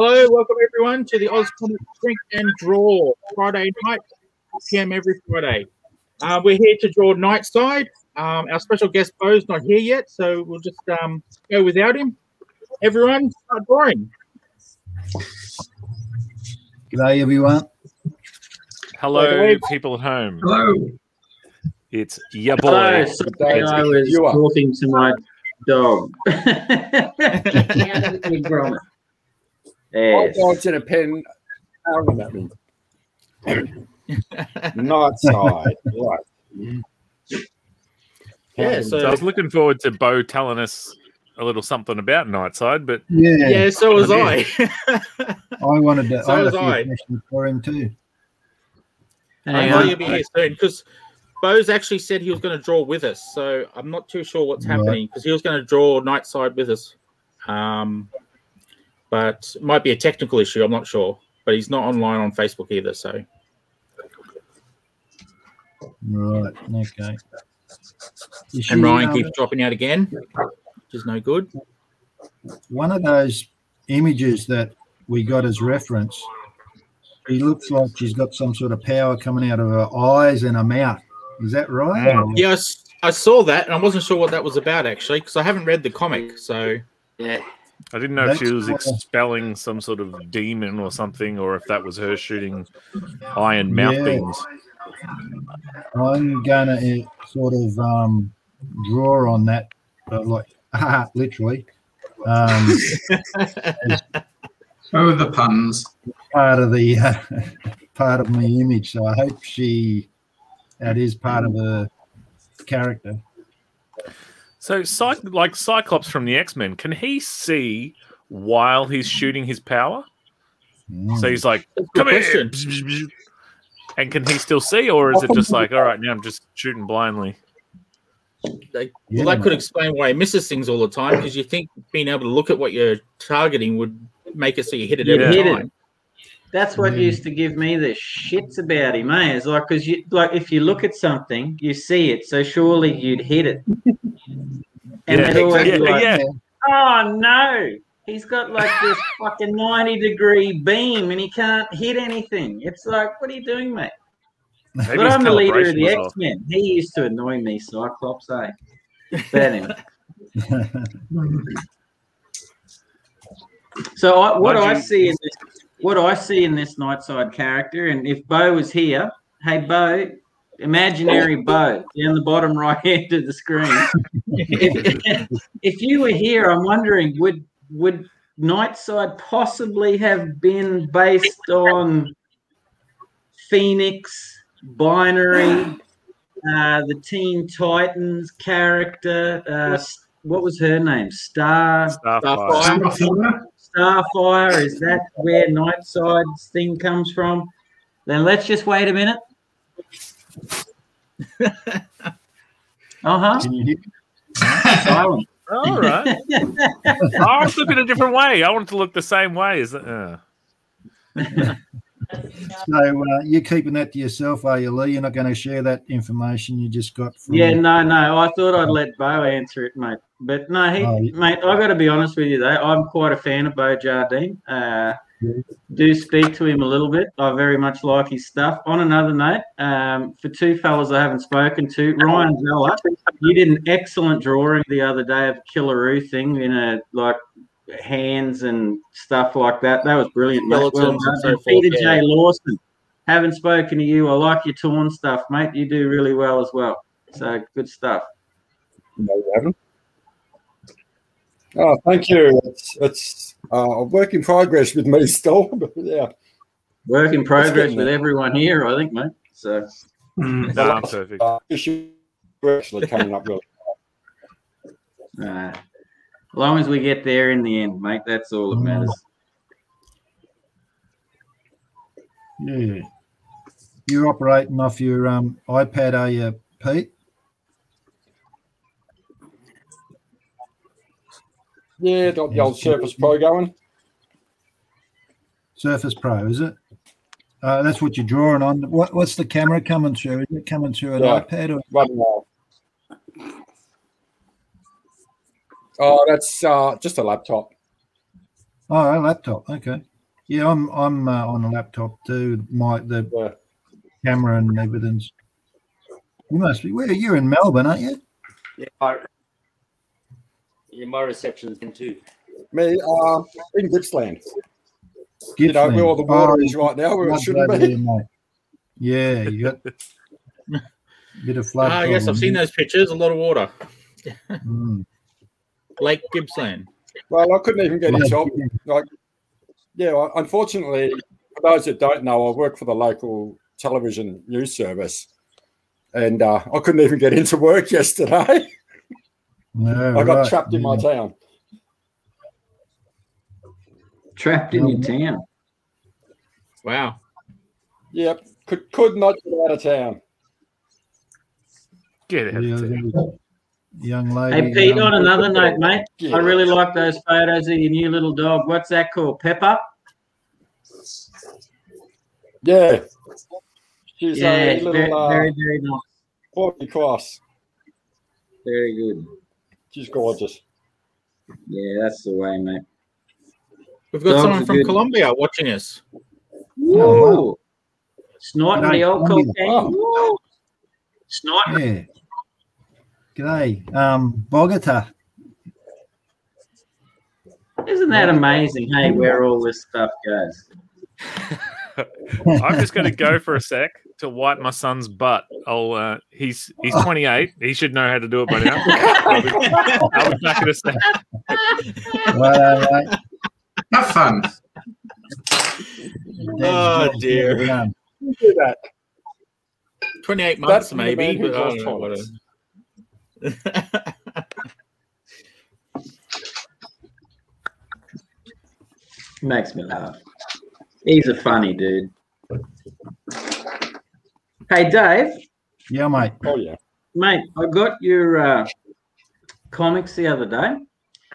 Hello, welcome everyone to the Oz Comic Drink and Draw Friday night, 6 p.m. every Friday. Uh, we're here to draw Nightside. Um, our special guest Bo's not here yet, so we'll just um, go without him. Everyone, start drawing. G'day, everyone. Hello, people at home. Hello. It's your Hello. boy. Sorry, I was talking to my dog. My yes. dog's in a pen. howling at me. Night side. Right. Yeah, So I was looking forward to Bo telling us a little something about Nightside, but Yeah, yeah, so was I. I wanted to. So I had a was few I. questions for him too. I Hang know on. you'll be here soon because Bo's actually said he was going to draw with us, so I'm not too sure what's Right. happening because he was going to draw Nightside with us. Um, but it might be a technical issue. I'm not sure, but he's not online on Facebook either. So Right. Okay. Is and Ryan um, keeps dropping out again, which is no good. one of those images that we got as reference. He looks like she's got some sort of power coming out of her eyes and her mouth. Is that right? Yes, I saw that, and I wasn't sure what that was about actually because I haven't read the comic. So Yeah. I didn't know if she was cool. expelling some sort of demon or something, or if that was her shooting iron mouth Yeah. beams. I'm gonna uh, sort of um, draw on that, uh, like literally, um, Oh, the puns. part of the uh, part of my image. So I hope she that is part of her character. So, Cy- like Cyclops from the X Men, can he see while he's shooting his power? Mm. So he's like, That's a good "Come here!" And can he still see, or is it just like, all right, now I'm just shooting blindly? Like, Yeah, well, that could explain why he misses things all the time because you think being able to look at what you're targeting would make it so you hit it every Yeah. Hit time. That's what Yeah. used to give me the shits about him, eh? It's like because you like if you look at something, you see it, so surely you'd hit it. And Yeah, always yeah, like, yeah. Oh no, he's got like this fucking ninety degree beam and he can't hit anything. It's like, what are you doing, mate? Maybe but I'm the leader of the X Men. He used to annoy me, Cyclops, eh? But anyway. So I, what Why'd I you- see in this, what I see in this Nightside character, and if Bo was here, hey Bo, imaginary Bo down the bottom right hand of the screen. if, if you were here, I'm wondering would would Nightside possibly have been based on Phoenix, Binary, uh, the Teen Titans character? Uh, what was her name? Star. Starfire. Starfire. Starfire, is that where Nightside's thing comes from? Then let's just wait a minute. uh huh. Can you hear? Silent. All right. I was looking a different way. I wanted to look the same way. Is uh, So uh, you're keeping that to yourself, are you, Lee? You're not going to share that information you just got from. Yeah, no, no. I thought I'd let Bo answer it, mate. But no, he, Oh, yeah. mate. I've got to be honest with you though. I'm quite a fan of Bo Jardine. Uh, Yeah. do speak to him a little bit. I very much like his stuff. On another note, um, for two fellas I haven't spoken to, Ryan Zeller, you did an excellent drawing the other day of a Killeroo thing in a like hands and stuff like that. That was brilliant, mate. Well done. so forth, Peter yeah. J. Lawson, haven't spoken to you. I like your torn stuff, mate. You do really well as well. So good stuff. No, you haven't. Oh, thank you. It's it's uh, a work in progress with me still. But yeah. Work in progress with everyone here, I think, mate. So no, I'm perfect. Uh, issue we're actually coming up really. uh, as long as we get there in the end, mate, that's all that matters. Yeah. You're operating off your um, iPad, are you, Pete? Yeah, got the old Surface Pro going. Surface Pro, is it? Uh, that's what you're drawing on. What, what's the camera coming through? Is it coming through an Yeah. iPad or Running off. Oh, that's uh, just a laptop. Oh, a laptop. Okay. Yeah, I'm I'm uh, on a laptop too. My the Yeah. camera and everything's. You must be. Where you're in Melbourne, aren't you? Yeah, my, yeah, my reception's in too. Me, um, in Gippsland. Gippsland. You know, where all the water Oh, is right now, where it shouldn't be. there, mate. Yeah, you got a bit of flood. Ah, yes, I've seen those pictures. A lot of water. Mm. Lake Gippsland. Well, I couldn't even get Flood, a job. Like, yeah, unfortunately, for those that don't know, I work for the local television news service, and uh, I couldn't even get into work yesterday. No, I got right, trapped in my town. Trapped in your town. Wow. Yep, could could not get out of town. Get out Yeah, of there. There was a young lady. Hey, Pete, um, on another note, mate, Yeah. I really like those photos of your new little dog. What's that called? Pepper? Yeah, she's yeah, a little very, uh, very, very nice. Porky cross. Very good. She's gorgeous. Yeah, that's the way, mate. We've got Dogs someone from good. Colombia watching us. Woo! Snorting G'day, the old Colombia. cocaine. Woo! Snorting. Yeah. G'day, um, Bogota. Isn't that amazing? Hey, where all this stuff goes. I'm just going to go for a sec to wipe my son's butt. I'll. Uh, he's he's 28. He should know how to do it by now. I'll be, I'll be back in a sec. Right, right. Have fun. Oh, dear. Do that. 28 months, That's maybe. But I don't know what toilets. it- Makes me laugh. He's a funny dude. Hey, Dave, yeah, mate. Oh yeah. mate, I got your uh, comics the other day.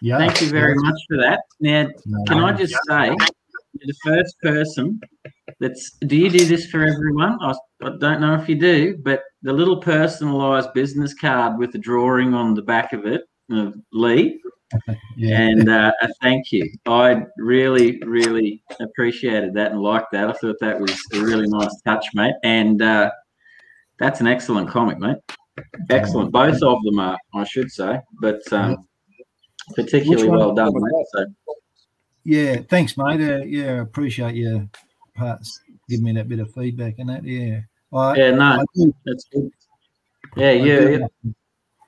Yeah. Thank you very much for that. Now, No, can I just say, you're the first person that's. Do you do this for everyone? I, I don't know if you do, but the little personalised business card with the drawing on the back of it of Lee, Yeah. and uh, a thank you. I really, really appreciated that and liked that. I thought that was a really nice touch, mate. And uh, that's an excellent comic, mate. Excellent. Both of them are, I should say, but um, particularly well done, mate. So, Yeah, thanks, mate. Uh, yeah, appreciate your parts giving me that bit of feedback and that. Yeah, I, yeah, no, I do, that's good. Yeah, I yeah. yeah.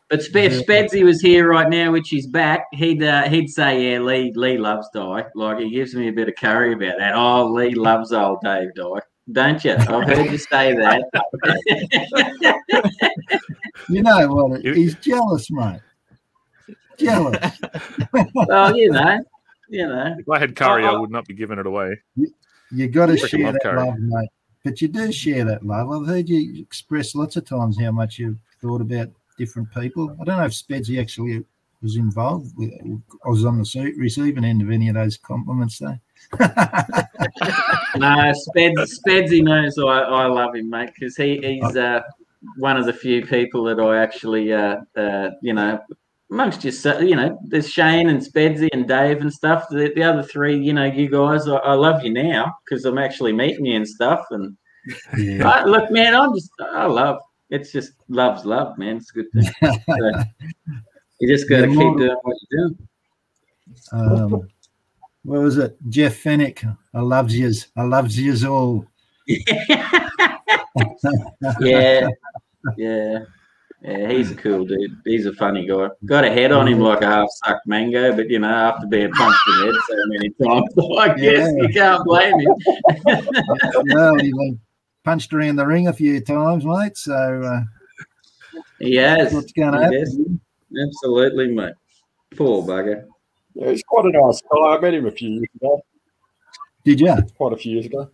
But if Spedsy was here right now, which he's back, he'd uh, he'd say, "Yeah, Lee Lee loves Die." Like he gives me a bit of curry about that. Oh, Lee loves old Dave Dye, don't you? I've heard you say that. You know what? He's jealous, mate. Jealous. well, you know, you know. If I had curry, I Oh, oh. would not be giving it away. You got to share love that curry. love, mate. But you do share that love. I've heard you express lots of times how much you've thought about different people. I don't know if Spedsy actually was involved with. I was on the receiving end of any of those compliments, though. No, Speds, Spedsy knows I, I love him, mate, because he, he's uh, one of the few people that I actually, uh, uh, you know, amongst yourself, you know, there's Shane and Spedsy and Dave and stuff. The, the other three, you know, you guys, I, I love you now because I'm actually meeting you and stuff. And yeah. I, look, man, I'm just, I love. It's just love's love, man. It's a good thing. So, you just got to Yeah, keep more- doing what you're doing. um, what was it? Jeff Fenech. I loves yous. I loves yous all. yeah, yeah, yeah. He's a cool dude. He's a funny guy. Got a head on him like a half sucked mango, but you know, after being punched in the head so many times, I guess Yeah. you can't blame him. well, he been punched around the ring a few times, mate. So uh, He has. what's going to Yes. happen? Absolutely, mate. Poor bugger. Yeah, he's quite a nice guy. I met him a few years ago, Did you? quite a few years ago.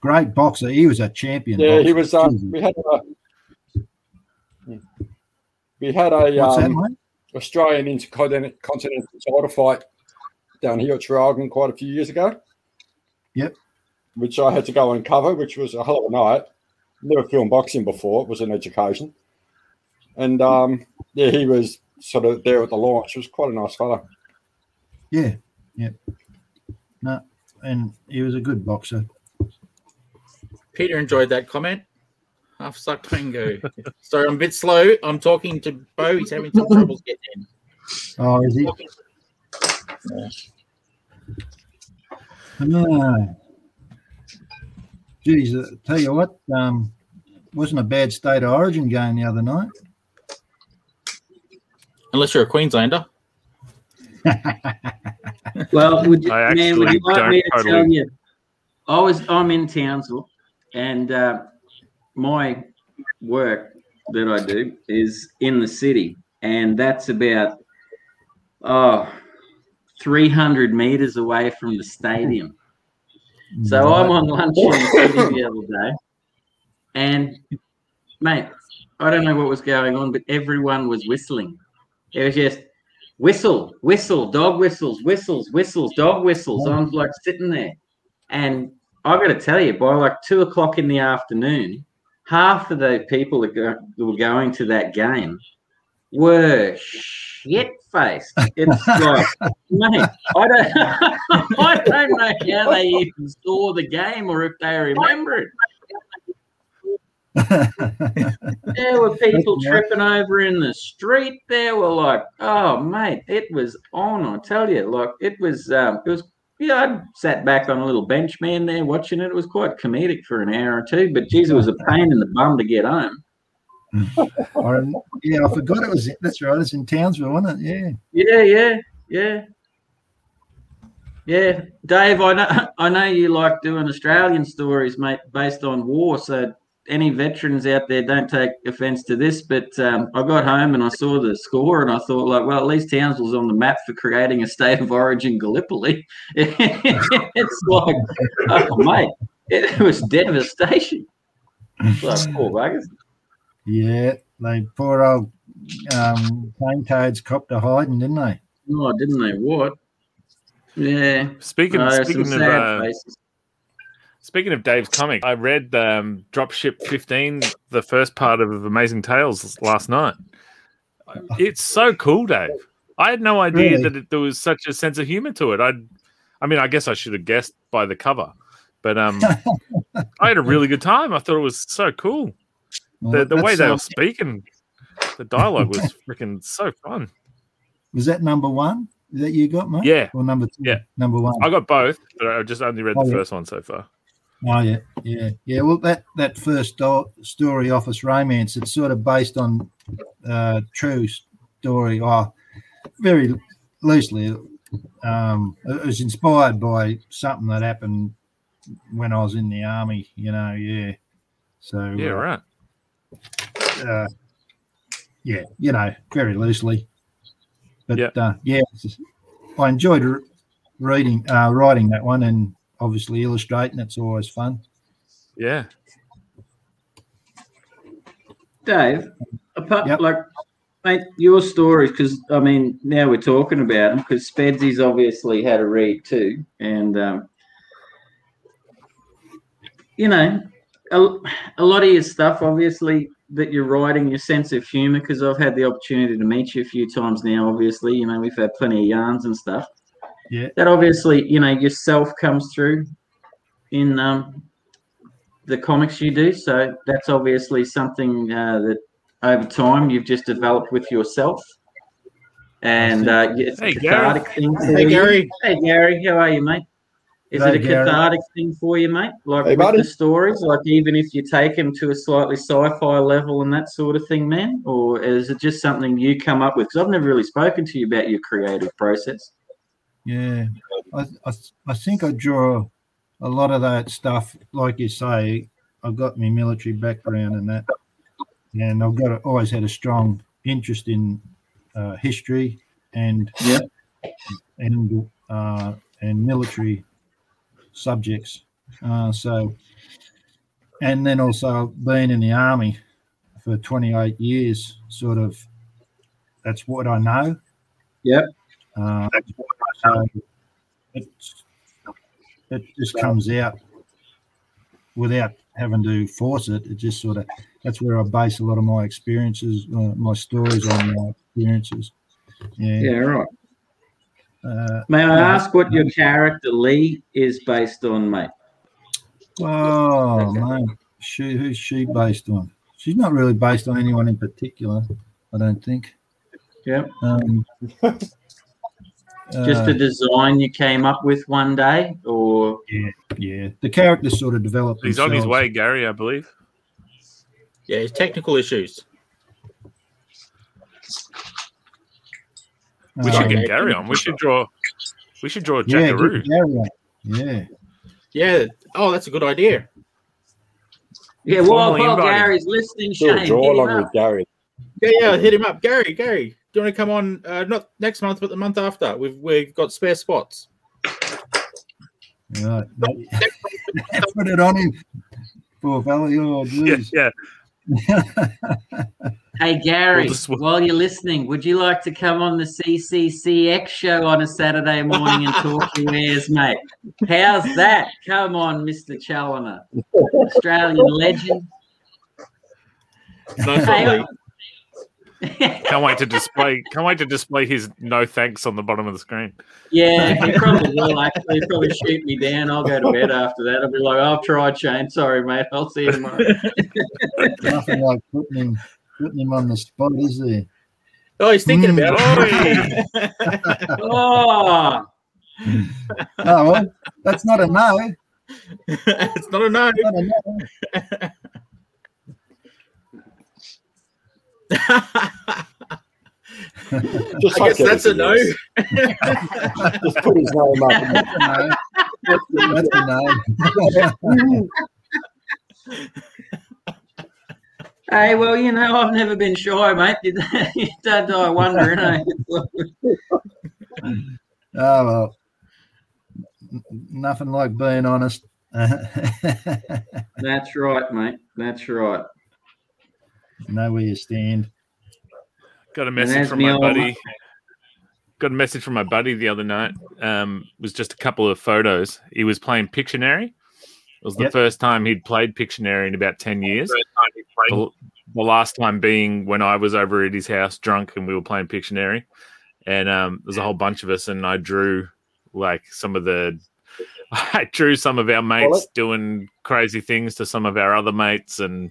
Great boxer. He was a champion. Yeah, he was. Um, we had a we had a What's that, um. Australian intercontinental title fight down here at Traralgon quite a few years ago. Yep. Which I had to go and cover, which was a hell of a night. Never filmed boxing before. It was an education. And um, yeah, he was sort of there at the launch. It was quite a nice fella. Yeah. no, and he was a good boxer. Peter enjoyed that comment. Half sucked mango. Sorry, I'm a bit slow. I'm talking to Bo. He's having some troubles getting in. Oh, is he? No. Geez, uh, tell you what, um, wasn't a bad state of origin game the other night. Unless you're a Queenslander. Well, would you, I man, would you like don't me to totally- tell you? I was I'm in Townsville, and uh, my work that I do is in the city, and that's about oh 300 meters away from the stadium. So I'm on lunch in the city the other day, and mate, I don't know what was going on, but everyone was whistling. It was just whistle, whistle, dog whistles, whistles, whistles, dog whistles. I'm like sitting there, and I got to tell you, by like two o'clock in the afternoon, half of the people that, go, that were going to that game were shit faced. It's like, mate, I don't, I don't know how they even saw the game or if they remember it. There were people tripping over in the street. There were like, oh mate, it was on. I tell you, like it was. Um, it was. Yeah, I sat back on a little bench, man, there watching it. It was quite comedic for an hour or two, but geez, it was a pain in the bum to get home. I yeah, I forgot it was. That's right. It's in Townsville, wasn't it? Yeah. Yeah, yeah, yeah, yeah. Dave, I know, I know you like doing Australian stories, mate, based on war. So any veterans out there, don't take offence to this, but um, I got home and I saw the score, and I thought, like, well, at least Townsville's on the map for creating a state of origin Gallipoli. it's like, oh, mate, it was devastation. It's like, poor buggers. Yeah, they poor old um, cane toads copped a hiding, didn't they? Oh, didn't they? What? Yeah. Speaking Oh, some speaking of sad uh, faces. Speaking of Dave's comic, I read um, Dropship 15, the first part of Amazing Tales last night. It's so cool, Dave. I had no idea Really? that it, there was such a sense of humor to it. I, I mean, I guess I should have guessed by the cover, but um, I had a really good time. I thought it was so cool. The, Well, the way they uh, were speaking, the dialogue was freaking so fun. was that number one that you got, mate? Yeah. Or number two? Yeah. Number one. I got both, but I just only read Oh, the yeah. first one so far. Oh yeah, yeah, yeah. Well, that that first do- story, Office Romance, it's sort of based on uh, true story, or very loosely. Um, it was inspired by something that happened when I was in the army. You know, yeah. So Yeah, uh, right. uh, yeah, you know, very loosely. But Yeah. uh, yeah, I enjoyed re- reading, uh, writing that one, and obviously illustrating. It's always fun. Yeah. Dave, apart Yep. like, mate, your stories because I mean now we're talking about them because Spedsy's obviously had a read too, and um, you know, a, a lot of your stuff obviously that you're writing, your sense of humor because I've had the opportunity to meet you a few times now. Obviously, you know we've had plenty of yarns and stuff. Yeah. That obviously, you know, yourself comes through in um, the comics you do. So that's obviously something uh, that over time you've just developed with yourself. And uh, it's Hey, a cathartic thing for Hey, you. Gary. Hey, Gary, how are you, mate? Is Hey, it a Gary. cathartic thing for you, mate? Like Hey, with buddy. the stories, like even if you take them to a slightly sci-fi level and that sort of thing, man, or is it just something you come up with? Because I've never really spoken to you about your creative process. Yeah, I, I, I think I draw a lot of that stuff, like you say. I've got my military background and that, and I've got a, always had a strong interest in uh, history and Yeah. and uh, and military subjects. Uh, so, and then also being in the army for 28 years, sort of, that's what I know. Yep. Uh, so it's, it just comes out without having to force it. It just sort of that's where I base a lot of my experiences, uh, my stories on my experiences. Yeah. Yeah, right. Uh, May I ask what your character Lee is based on, mate? oh man, she who's she based on? She's not really based on anyone in particular, I don't think. Yep. Um, Just uh, a design you came up with one day, or yeah, the characters sort of developed. He's on his way, Gary, I believe. Yeah, it's technical issues. We Uh, should get Gary on. We should draw. We should draw yeah, Jackaroo. get Gary on. yeah. Yeah. Oh, that's a good idea. yeah, while, Formally while. Gary's listening, Shane, draw hit him along up. with Gary. Yeah, yeah. Hit him up, Gary. Gary, do you want to come on? Uh, not next month, but the month after. We've we've got spare spots. Right. Put it on him. Poor fella. Oh, Yeah, geez. yeah. Hey Gary, We'll just- while you're listening, would you like to come on the CCCX show on a Saturday morning and talk your wares, mate? How's that? Come on, Mr. Chaloner, Australian legend. Nice Hey, one, Lee. Can't wait to display. Can't wait to display his no thanks on the bottom of the screen. yeah, he probably will. Actually, He'll probably shoot me down. I'll go to bed after that. I'll be like, I've tried, Shane. Sorry, mate. I'll see you tomorrow. Nothing like putting him, putting him on the spot, is there? Oh, he's thinking Mm. about it. oh, Oh, well, that's not a no. it's not a no. Not a no. Just I guess that's a no. Just put his name up. That's a no. That's a no. hey, well, you know, I've never been shy, mate. You don't die wondering, eh? Oh well, nothing like being honest. That's right, mate. That's right. Know where you stand. Got a message from my on buddy. Got a message from my buddy the other night. Um, was just a couple of photos. He was playing Pictionary. It was the Yep. first time he'd played Pictionary in about ten years. The, the last time being when I was over at his house drunk and we were playing Pictionary. And um, there's a whole bunch of us, and I drew like some of the. I drew some of our mates doing crazy things to some of our other mates, and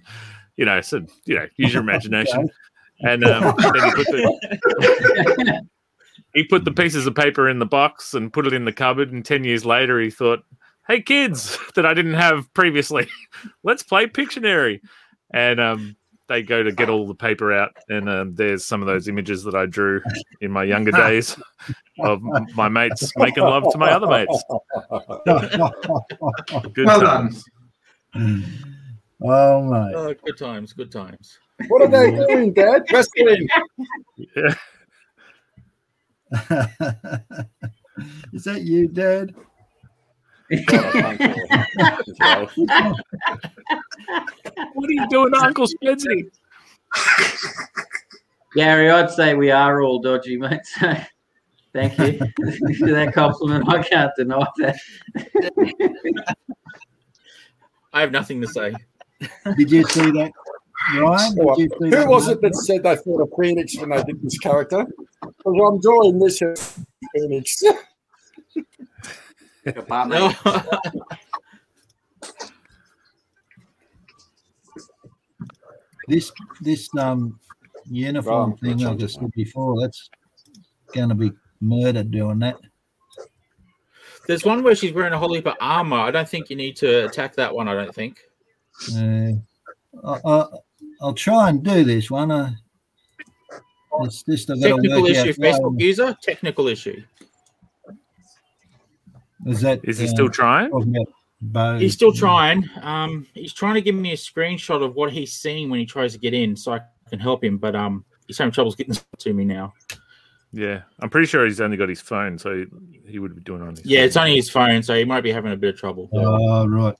you know, so you know, use your imagination. And um, then he put the he put the pieces of paper in the box and put it in the cupboard. And ten years later, he thought, "Hey, kids, that I didn't have previously, let's play Pictionary." And um, they go to get all the paper out, and um, there's some of those images that I drew in my younger days of my mates making love to my other mates. Good Well done. Times. oh my! Oh, good times, good times. What are they doing, Dad? Wrestling. Yeah. Is that you, Dad? What are you doing, Uncle Spency? Gary, I'd say we are all dodgy, mate. So thank you for that compliment. I can't deny that. I have nothing to say. Did you see that, Ryan? Did you see Who was it that said they thought of Phoenix when they did this character? Because I'm drawing this as Phoenix. No. This this um uniform Right, thing I which just said before. That's going to be murdered doing that. There's one where she's wearing a whole heap of armor. I don't think you need to attack that one. I don't think. Uh, I, I, I'll try and do this one. Uh, it's just I've got Technical issue. out. Facebook user. Technical issue. Is that? Is he uh, still trying? Bo? He's still trying. Um, he's trying to give me a screenshot of what he's seeing when he tries to get in, so I can help him. But um, he's having troubles getting to me now. Yeah, I'm pretty sure he's only got his phone, so he, he would be doing it on his. Yeah, phone. it's only his phone, so he might be having a bit of trouble. Oh, right.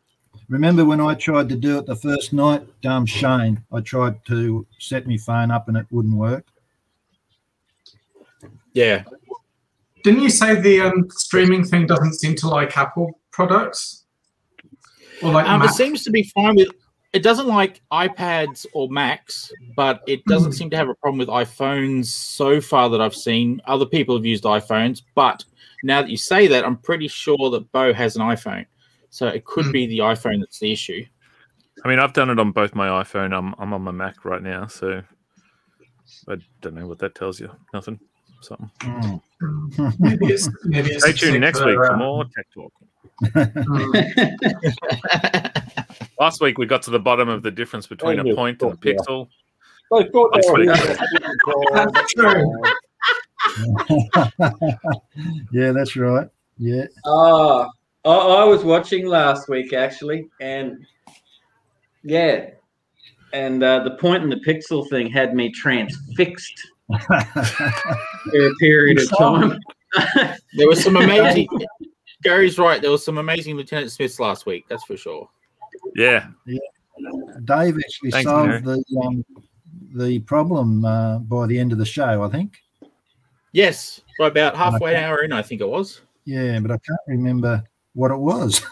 Remember when I tried to do it the first night? Um, Shane, I tried to set my phone up and it wouldn't work. Yeah. Didn't you say the um, streaming thing doesn't seem to like Apple products? Or like Um, it seems to be fine with it doesn't like iPads or Macs, but it doesn't seem to have a problem with iPhones so far that I've seen. Other people have used iPhones, but now that you say that, I'm pretty sure that Bo has an iPhone. So it could Hmm. be the iPhone that's the issue. I mean, I've done it on both my iPhone. I'm I'm on my Mac right now, so I don't know what that tells you. Nothing. Something. Mm. Maybe it's maybe it's Stay tuned next particular, week for uh, more tech talk. mm. Last week we got to the bottom of the difference between Thank a point and a Yeah. pixel. They thought they were That's here. That's true. yeah, that's right. Yeah. Oh, I, I was watching last week actually, and yeah, and uh, the point in the pixel thing had me transfixed for a period of time. There was some amazing. Gary's right. There was some amazing Lieutenant Smiths last week. That's for sure. Yeah. yeah. Dave actually Thanks, solved the um, the problem uh, by the end of the show, I think. Yes, by about halfway hour in, I think it was. Yeah, but I can't remember what it was.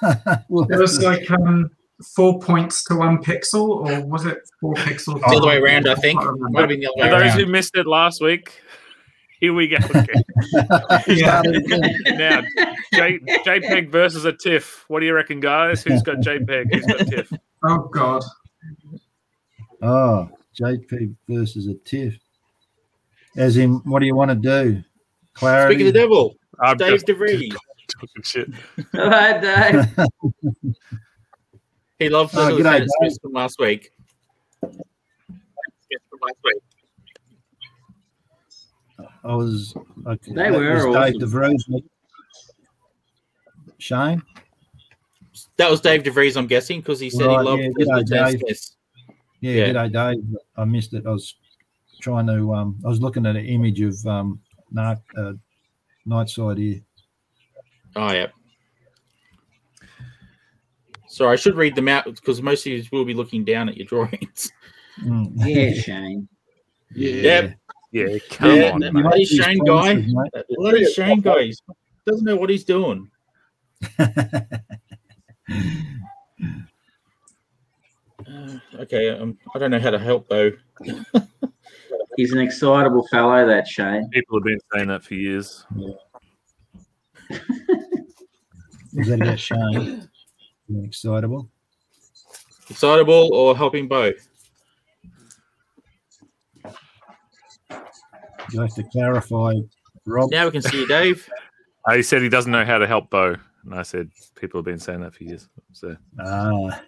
We'll It was like um, four points to one pixel, or was it four pixels? All the other way around, I think. can't Might have been the other way those around. who missed it last week, here we go. again. Yeah. now, J, JPEG versus a TIFF. What do you reckon, guys? Who's got JPEG? Who's got TIFF? Oh God. oh, JPEG versus a TIFF. As in, what do you want to do? Clarity. Speak of the devil, I'm Dave just DeVries. Talking shit. Hello, Dave. He loved the Oh, g'day, Lieutenant Dave. Smiths from last week. Yes, from last week. I was. Okay, They were was Dave awesome. DeVries. Shane. That was Dave DeVries, I'm guessing, because he said Right, he loved yeah, the g'day, Dave. Yeah, Yeah. g'day, Dave. I missed it. I was trying to. Um, I was looking at an image of um, Narc, uh, Nightside here. Oh, yeah. Sorry, I should read them out because most of you will be looking down at your drawings. Mm. Yeah, Shane. Yep. Yeah, come Yeah, on. no, mate. bloody These Shane guy. sponsors, mate. That bloody Shane guy he's- doesn't know what he's doing. Uh, okay, um, I don't know how to help though. He's an excitable fellow, that Shane. People have been saying that for years. Is that about Shane? Excitable. Excitable or helping both? You have to clarify, Rob. Now we can see you, Dave. Uh, he said he doesn't know how to help Bo. And I said, people have been saying that for years. So Ah,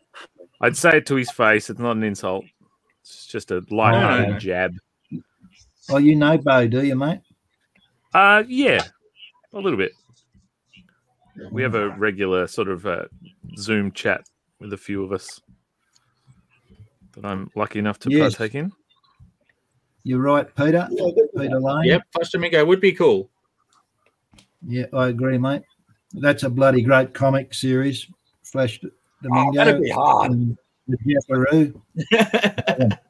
I'd say it to his face. It's not an insult. It's just a light-hearted No, no, no. jab. oh, you know Bo, do you, mate? Uh, yeah, a little bit. We have a regular sort of uh, Zoom chat with a few of us that I'm lucky enough to Yes. partake in. You're right, Peter. Peter Lane. Yep, Flash Domingo would be cool. Yeah, I agree, mate. That's a bloody great comic series. Flash Oh, Domingo. that'd be hard. and the Jefferoo.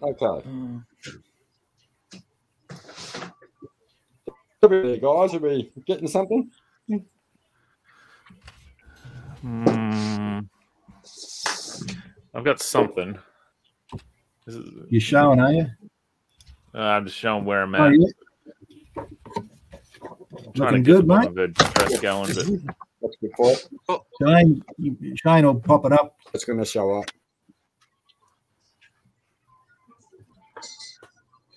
Okay. Mm. Come here, guys. Are we getting something? Hmm. I've got something. This is, You're showing, are you? uh, I'm just showing where I'm Oh, at. yeah. trying Looking to get good, the mate. bottom of the press going, but That's good for it. Shane, you- Shane will pop it up. It's going to show up.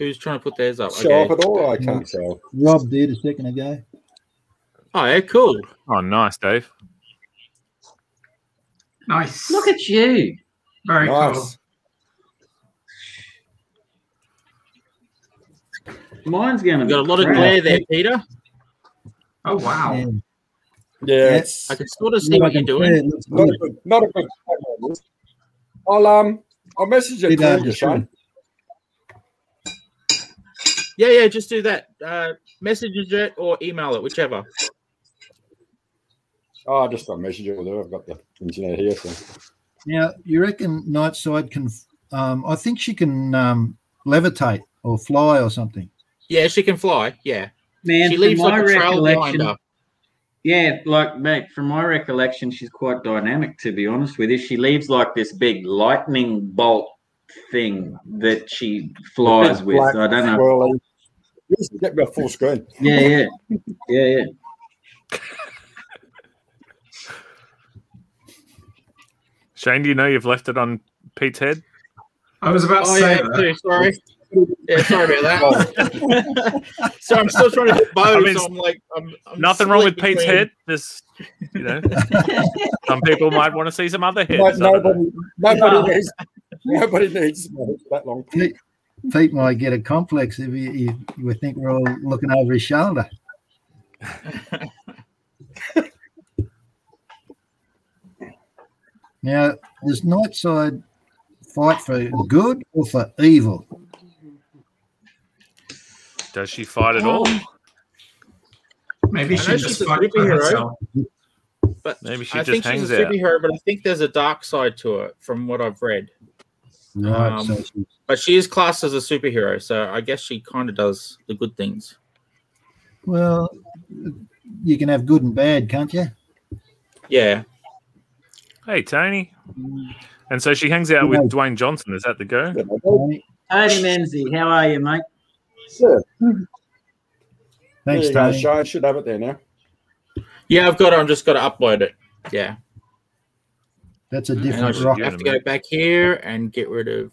Who's trying to put theirs up? Show Okay. up at all? I can't tell. Rob did a second ago. Oh, yeah, cool. oh, nice, Dave. Nice. Look at you. Very cool. Mine's going to You be got a lot of glare there, Peter. Oh wow. Yeah. Yeah, Yeah. I can sort of see What what you're doing. say, it looks not a good. good, not a good. I'll um, I'll message it Bit you, Shane. Yeah, yeah, just do that. Uh, message it or email it, whichever. Oh, just a message it will do. I've got the internet here, so Now, you reckon Nightside can? Um, I think she can um, levitate or fly or something. Yeah, she can fly. Yeah, Man, she from leaves my like a trail behind recollection, her. Yeah, like mate, from my recollection, she's quite dynamic. To be honest with you, she leaves like this big lightning bolt thing that she flies with. Black I don't know. swirly. Yes, Get me a full screen. Yeah, yeah, yeah, yeah. Shane, do you know you've left it on Pete's head? I was about to Oh say yeah, that. sorry. Yeah, sorry about that. Oh. so I'm still trying to hit Bo. I mean, so I'm like, I'm, I'm Nothing wrong with split Pete's between- head. There's, you know, some people might want to see some other heads. No- I nobody, nobody needs, nobody needs that long. Pete, Pete might get a complex if you, you, you would think we're all looking over his shoulder. now, does Nightside fight for good or for evil? Does she fight at all? Um, maybe she just she's a fight for superhero. herself. But Maybe she I just think hangs she's a out. superhero, but I think there's a dark side to it from what I've read. Right. Um, so she, But she is classed as a superhero, so I guess she kind of does the good things. well, you can have good and bad, can't you? Yeah. Hey, Tony. And so she hangs out with Dwayne Johnson. Is that the go? Tony? Tony Menzie, how are you, mate? Yeah. Thanks, there you go, Tony. Should have it there now. Yeah, I've got it. I'm just got to upload it. Yeah. That's a different rock. rock. have to go back here and get rid of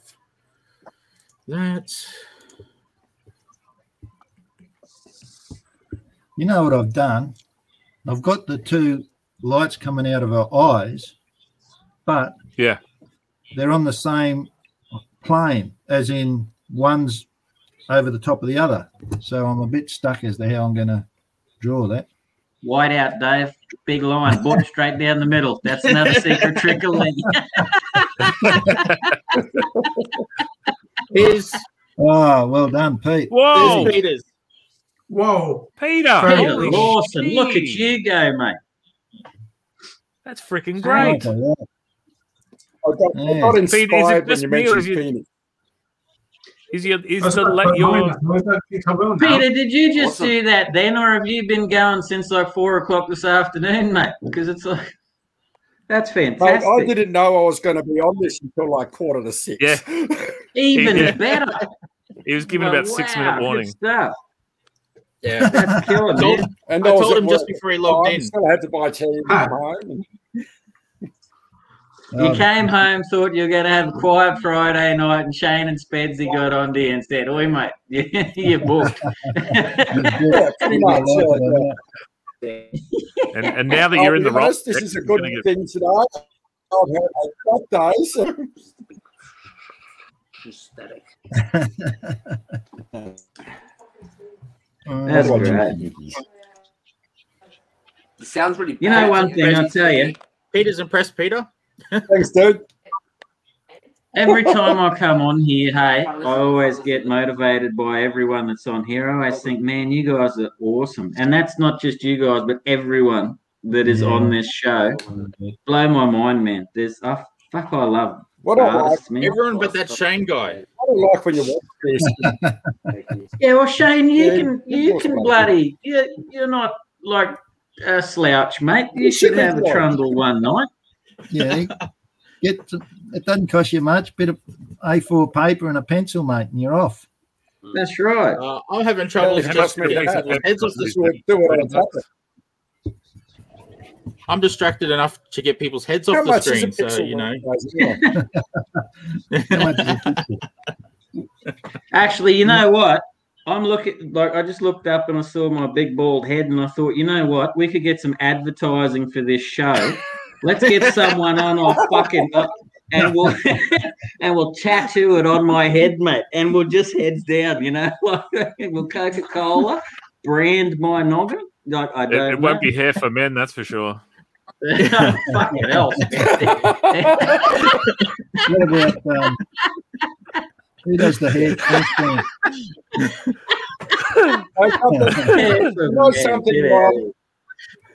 that. You know what I've done? I've got the two lights coming out of her eyes, but Yeah. they're on the same plane, as in one's over the top of the other. So I'm a bit stuck as to how I'm going to draw that. White out, Dave. Big line, book straight down the middle. That's another secret trick of Lee. Here's, Oh, well done, Pete. Whoa, here's Peter's. Whoa. Peter! Peter Peter Holy Lawson, look at you go, mate. That's freaking Great. great. Okay, yeah. I got, I Yeah. Pete, is it inspired when you me or mentioned is you- penis. Is your is I was the let your up. I was about to think I will now. Peter, did you just Awesome. do that then, or have you been going since like four o'clock this afternoon, mate? Because it's like that's Mate, fantastic. I didn't know I was going to be on this until like quarter to six. Yeah. Even Yeah. better. he was given Like, about six wow, minute good warning. Stuff. Yeah. That's killing, I told, and I was told at him just before he logged the in. time, Still had to buy tea and Ah. Come home. And You Oh, came home, thought you were going to have a quiet Friday night, and Shane and Spedsy got on to you and said, Oi, mate, you're booked. yeah, pretty much. yeah, yeah. And and now that you're in the honest, rock, this is a good thing today. I've had a tough day, so Aesthetic. That's oh, great. It sounds really. You know one thing, I'll tell you. Peter's impressed, Peter. Thanks, dude. Every time I come on here, hey, I always get motivated by everyone that's on here. I always think, man, you guys are awesome. And that's not just you guys, but everyone that is on this show. Blow my mind, man. There's, oh, fuck, I love What I like, man. Everyone but that Shane guy. what I like when you watch this. Yeah, well, Shane, you Yeah, can, you can bloody, you, you're not like a slouch, mate. You You should should have a trundle one night. Yeah, get to, it doesn't cost you much. Bit of A4 paper and a pencil, mate, and you're off. That's right. Uh, I'm having trouble Yeah, just trust me, getting yeah. heads off the Do do it on top. I'm distracted enough to get people's heads How off the much is a screen, so you know. guys? How much is a pixel? Actually, you know what? I'm looking like I just looked up and I saw my big bald head and I thought, you know what? We could get some advertising for this show. Let's get someone on our fucking and we'll and we'll tattoo it on my head, mate. And we'll just heads down, you know, like we'll Coca Cola brand my noggin. Like I don't it won't be hair for men, that's for sure. fucking hell. What about um, who does the hair transplant? I got You know something, Rob?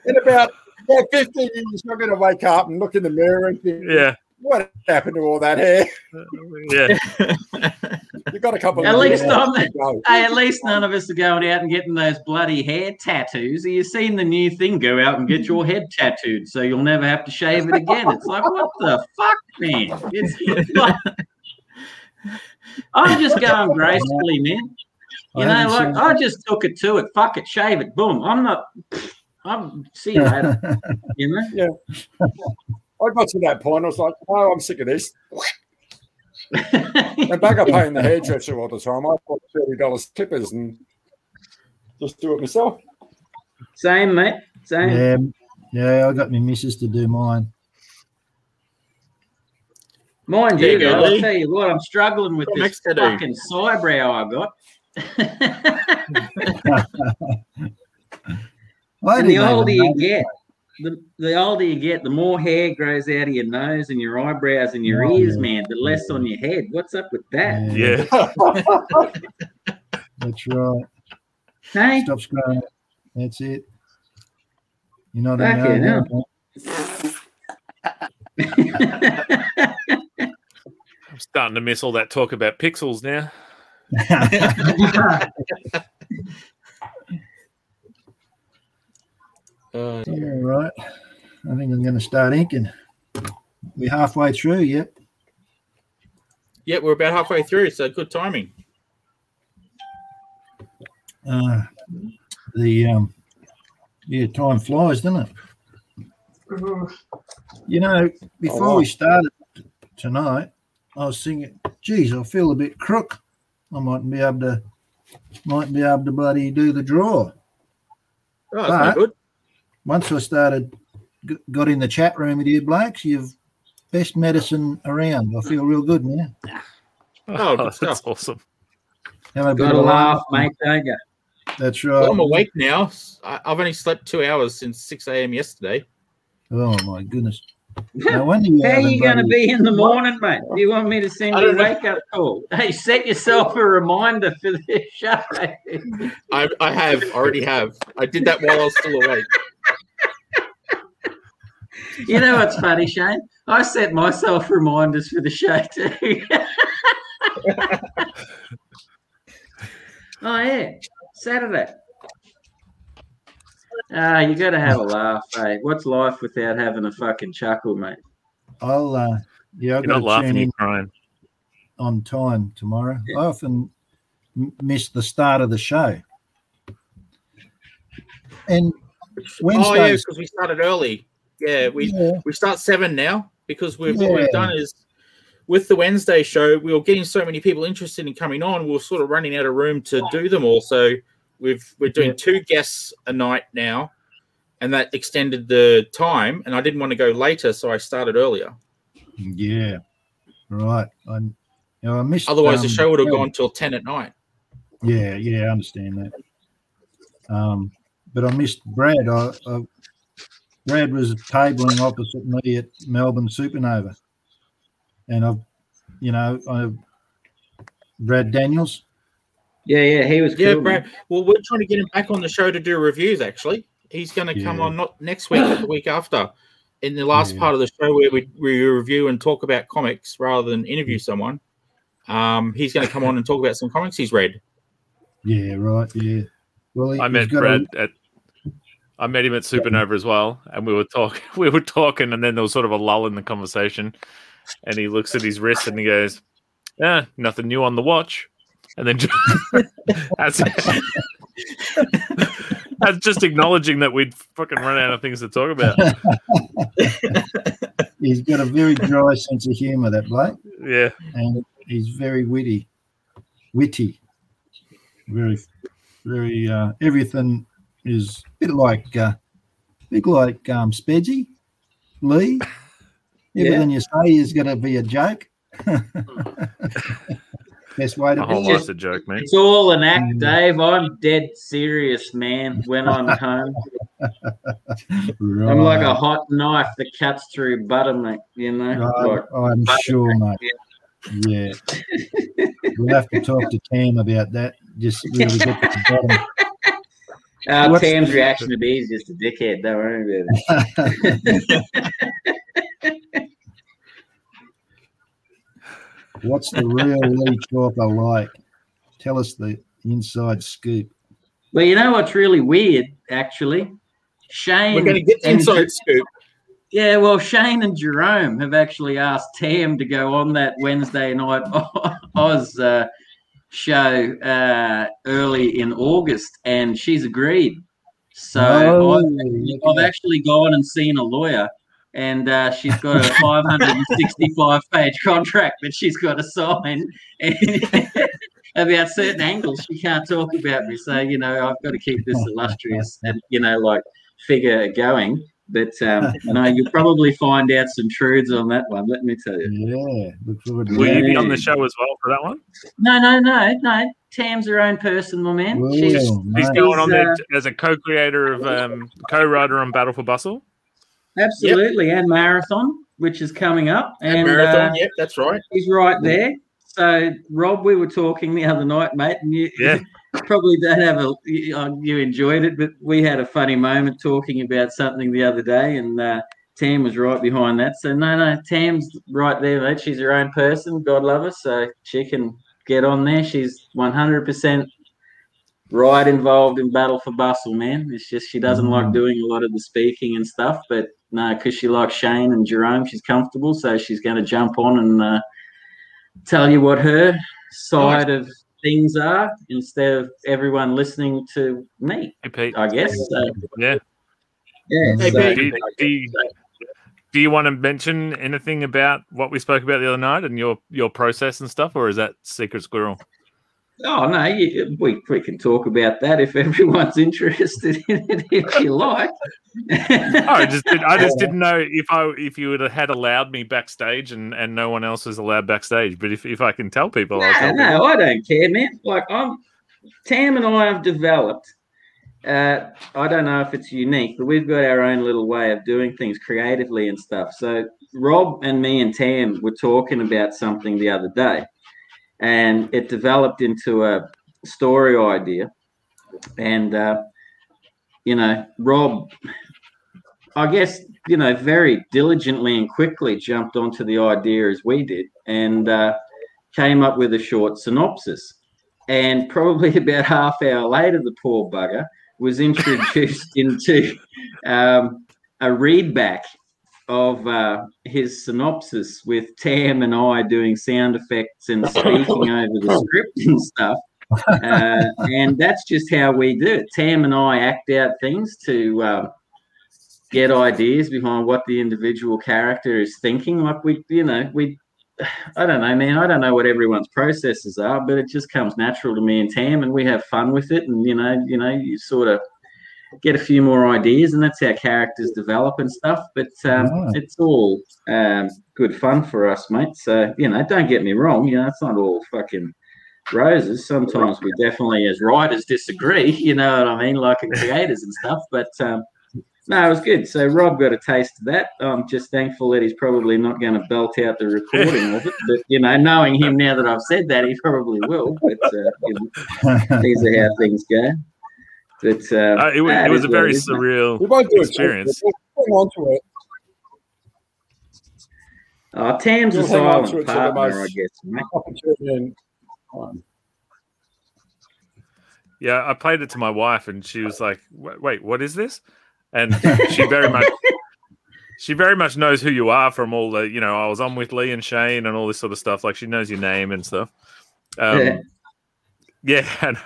In about, about 15 years, you're going to wake up and look in the mirror and think, Yeah, what happened to all that hair? Uh, yeah. You're got a couple. At of least years I'm- to. Hey, at least none of us are going out and getting those bloody hair tattoos. Have you seen the new thing? Go out and get your head tattooed so you'll never have to shave it again. It's like, what the fuck, man? It's like, I'm just going gracefully, man. You know, like I just took it to it. Fuck it, shave it. Boom. I'm not. I'm see you later. You know. Yeah. I got to that point. I was like, "Oh, I'm sick of this." And back up paying the hairdresser all the time. I bought thirty dollars clippers and just do it myself. Same, mate. Same. Yeah, yeah, I got my missus to do mine. Mind There you, you go, I'll tell you what, I'm struggling with Got this next do. fucking eyebrow I got. Why and the older you get, the, the older you get, the more hair grows out of your nose and your eyebrows and your Oh, ears, yeah. man. The less on your head. What's up with that? Yeah. that's right. Hey, Stops growing. That's it. You're not Fuck in it, I'm starting to miss all that talk about pixels now. Uh, Yeah, right. I think I'm going to start inking. We're halfway through. Yep. Yep, we're about halfway through, so good timing. Uh, the um, yeah, time flies, doesn't it? You know, before wow. we started tonight, I was thinking, geez, I feel a bit crook. I mightn't be able to, mightn't be able to bloody do the draw. Oh, that's But- good. Once I started, g- got in the chat room with you blokes, you've best medicine around. I feel real good man. Oh, that's stuff. awesome. Have a bit gotta laugh, laugh. mate, don't you? That's right. Well, I'm awake now. I've only slept two hours since 6 a.m. yesterday. Oh my goodness. No wonder you How are you going to be in the morning, mate? Do you want me to send you a wake up call? Hey, set yourself a reminder for this show. I, I have, already have. I did that while I was still awake. You know what's funny, Shane? I set myself reminders for the show too. oh yeah, Saturday. Ah, you got to have a laugh, eh? What's life without having a fucking chuckle, mate? I'll uh yeah, I've You're not got to tune in you're crying. on time tomorrow. I often m- miss the start of the show. And Oh yeah, Wednesdays, because we started early. Yeah, we yeah, we start seven now because we've what Yeah. we've done is with the Wednesday show, we were getting so many people interested in coming on, we were sort of running out of room to do them all. So we've we're doing Yeah. two guests a night now, and that extended the time. And I didn't want to go later, so I started earlier. yeah, right. I, you know, I missed. Otherwise, the um, show would have gone till ten at night. Yeah, yeah, I understand that. Um, but I missed Brad. I, I, Brad was tabling opposite me at Melbourne Supanova, and I've, you know, I, Brad Daniels. Yeah, yeah, he was Yeah, cool. Brad. Well, we're trying to get him back on the show to do reviews. Actually, he's going to come Yeah. on not next week, but the week after. In the last Yeah. part of the show where we, we review and talk about comics rather than interview someone, um, he's going to come on and talk about some comics he's read. Yeah, right. Yeah. Well, he, I met got Brad A, at I met him at Supanova as well, and we were talking. We were talking, and then there was sort of a lull in the conversation. And he looks at his wrist and he goes, "Yeah, nothing new on the watch." And then that's that's just acknowledging that we'd fucking run out of things to talk about. he's got a very dry sense of humour, that bloke, Yeah, and he's very witty, witty, very, very. Uh, everything is a bit like, uh, bit like um, Spedsy, Lee. Everything you say is going to be a joke. Best way the to whole be. life's a joke, mate. It's all an act, Mm. Dave. I'm dead serious, man. When I'm home, Right. I'm like a hot knife that cuts through butter, mate. You know, Right, like, I'm sure, mate. Yeah. we'll have to talk to Cam about that. Just really get to the bottom. uh, Tam's reaction to me is just a dickhead. Don't worry about it. What's the real Lee Chaloner like? Tell us the inside scoop. Well, you know what's really weird, actually? Shane. We're going to get the and- inside scoop. Yeah, well, Shane and Jerome have actually asked Tam to go on that Wednesday night Oz uh, show uh, early in August, and she's agreed. So Oh, I've, I've actually gone and seen a lawyer, and uh, she's got a 565 page contract that she's got to sign about certain angles she can't talk about me. So, you know, I've got to keep this illustrious and, you know, like figure going. But um, no, you'll probably find out some truths on that one. Let me tell you. Yeah, look forward to Will you be on the show as well for that one? No, no, no, no. Tam's her own person, my man. Well, She's well, He's mate. going on there uh, as a co-creator of um, co-writer on Battle for Bustle. Absolutely and marathon, which is coming up, And, and, marathon, uh, yep, that's right. he's right there. So, Rob, we were talking the other night, mate, and you Yeah. probably don't have a you uh, you enjoyed it, but we had a funny moment talking about something the other day, and uh, Tam was right behind that. So, no, no, Tam's right there, mate. She's her own person. God love her, so she can get on there. She's one hundred percent right involved in Battle for Bustle, man. It's just she doesn't like Mm. doing a lot of the speaking and stuff, but no, because she likes Shane and Jerome, she's comfortable, so she's going to jump on and uh, tell you what her side of things are instead of everyone listening to me, Hey, Pete. I guess. So, Yeah. yeah. Hey, so- Pete. Do you, do, you, do you want to mention anything about what we spoke about the other night and your your process and stuff, or is that secret squirrel? Oh no, you, we we can talk about that if everyone's interested in it, if you like. Oh, I just did, I just didn't know if I if you would have had allowed me backstage and, and no one else was allowed backstage. But if, if I can tell people, I'll No, people. I don't care, man. Like I'm, Tam and I have developed. Uh, I don't know if it's unique, but we've got our own little way of doing things creatively and stuff. So Rob and me and Tam were talking about something the other day, and it developed into a story idea. And uh, you know, Rob, I guess you know, very diligently and quickly jumped onto the idea as we did, and. Uh, came up with a short synopsis. And probably about half hour later, the poor bugger was introduced into um, a readback of uh, his synopsis with Tam and I doing sound effects and speaking over the script and stuff. Uh, and that's just how we do it. Tam and I act out things to um, get ideas behind what the individual character is thinking. Like we, you know, we I don't know, man. I don't know what everyone's processes are, but it just comes natural to me and Tam, and we have fun with it. And you know, you know, you sort of get a few more ideas, and that's how characters develop and stuff. But um, it's all um, good fun for us, mate. So you know, don't get me wrong. You know, it's not all fucking roses. Sometimes we definitely, as writers, disagree. You know what I mean, like in creators and stuff. But um, no, it was good. So Rob got a taste of that. I'm just thankful that he's probably not going to belt out the recording of it. But you know, knowing him now that I've said that, he probably will. But uh, you know, these are how things go. But uh, Uh, it, wa- nah, it was a very it is, surreal We won't do experience. We'll hang on to it. Tam's a We'll hang on silent it till the partner, I guess. Mate. Opportunity and time. Yeah, I played it to my wife, and she was like, "Wait, wait, what is this?" And she very much, she very much knows who you are from all the, you know, I was on with Lee and Shane and all this sort of stuff. Like she knows your name and stuff. Um, Yeah. yeah, and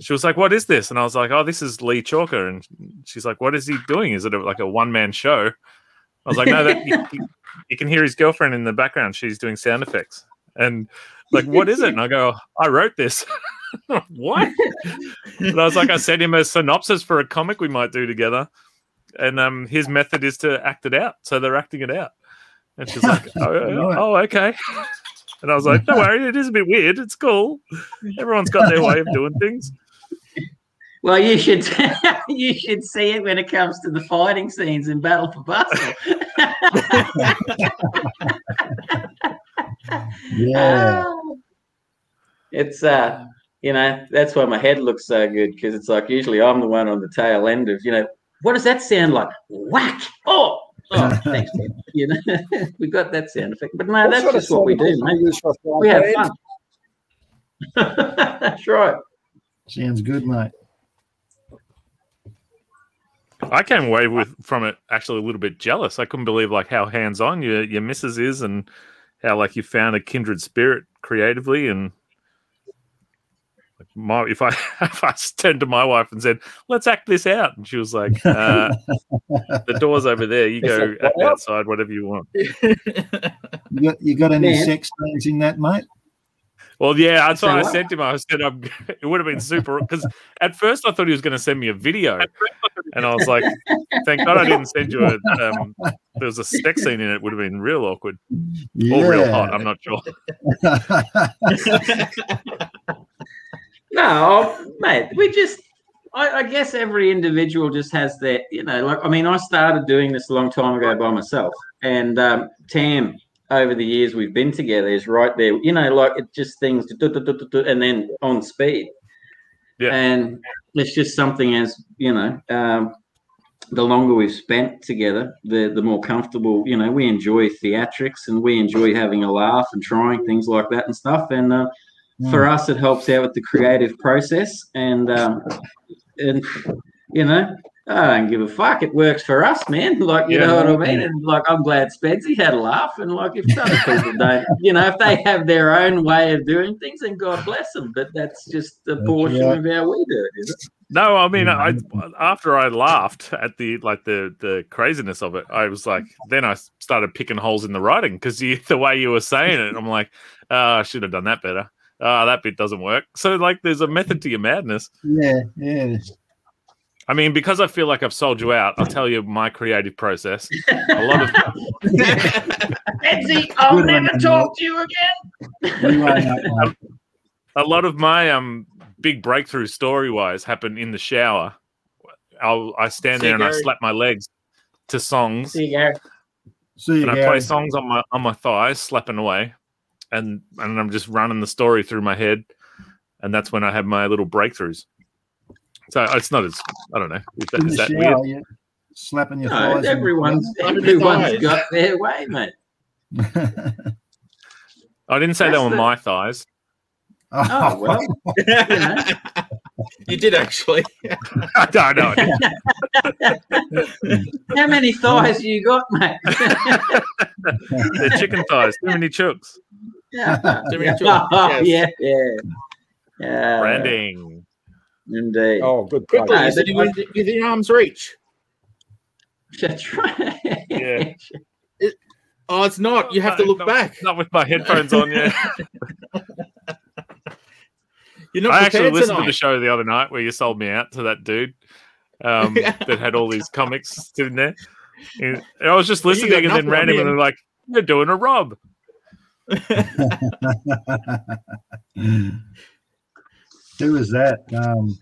she was like, "What is this?" And I was like, "Oh, this is Lee Chaloner." And she's like, "What is he doing? Is it a, like a one man show?" I was like, "No, that you, you- can hear his girlfriend in the background. She's doing sound effects." And like, what is it? And I go, "I wrote this." what? And I was like, I sent him a synopsis for a comic we might do together, and um, his method is to act it out. So they're acting it out. And she's like, oh, oh, okay. And I was like, don't worry, it is a bit weird. It's cool. Everyone's got their way of doing things. Well, you should you should see it when it comes to the fighting scenes in Battle for Bustle. Yeah. it's uh you know that's why my head looks so good because it's like usually i'm the one on the tail end of you know what does that sound like whack oh Oh, thanks. You know, we got that sound effect, but no, What that's just what we do, mate. use for a We have fun. that's right. Sounds good, mate. I came away with from it actually a little bit jealous. I couldn't believe like how hands on your your missus is and how like you found a kindred spirit creatively and like my if I if I turned to my wife and said let's act this out and she was like uh, the door's over there you go It's like, act outside whatever you want. You got, you got any Man. sex scenes in that, mate? Well, yeah, that's what I sent him. I said I'm, it would have been super because at first I thought he was going to send me a video, and I was like, "Thank God I didn't send you a." Um, there was a sex scene in it. Would have been real awkward or real hot. I'm not sure. No, mate, we just, I, I guess every individual just has their, you know, like, I mean, I started doing this a long time ago by myself. And um, Tam, over the years we've been together, is right there, you know, like it just things, do, do, do, do, do, and then on speed. Yeah. And it's just something as, you know, um, the longer we've spent together, the the more comfortable, you know, we enjoy theatrics and we enjoy having a laugh and trying things like that and stuff. And uh, for us, it helps out with the creative process, and um, and you know, I don't give a fuck. It works for us, man. Like you Yeah. know what I mean. And like I'm glad Spedsy had a laugh, and like if other people don't, you know, if they have their own way of doing things, then God bless them. But that's just a portion right. of how we do it. Is it? No, I mean, I after I laughed at the like the the craziness of it, I was like, then I started picking holes in the writing because the way you were saying it, I'm like, oh, I should have done that better. Oh, that bit doesn't work. So like, there's a method to your madness. yeah, yeah. I mean, because I feel like I've sold you out, I'll tell you my creative process. A lot of Spedsy, I'll Good never talk to you again. You ain't up, mate. a lot of my um big breakthrough story wise happen in the shower. I'll I stand there and I slap my legs to songs See you, Gary. See you, and I play songs on my on my thighs, slapping away, and and I'm just running the story through my head, and that's when I have my little breakthroughs. So it's not as I don't know. Is that, In is the that shower, weird? yeah. Slapping your No, thighs. and- everyone's Under the everyone's thighs. got their way, mate. I didn't say they That's were the- my thighs. Oh, oh well, you know. you did actually. I don't know. How many thighs you got, mate? They're chicken thighs. Too many chooks. yeah, Too many children, yeah, oh, yes. yeah, yeah. Branding. Indeed. Oh, good. Quickly, plug. is it within, within arm's reach? That's right. Yeah. Oh, it's not. You have to look Not- back. Not with my headphones on. Yeah. You're not I actually prepared listened to the show the other night where you sold me out to that dude um, that had all these comics sitting there. And I was just listening, and then nothing randomly him. they're like, "You're doing a Rob." Who was that? Um,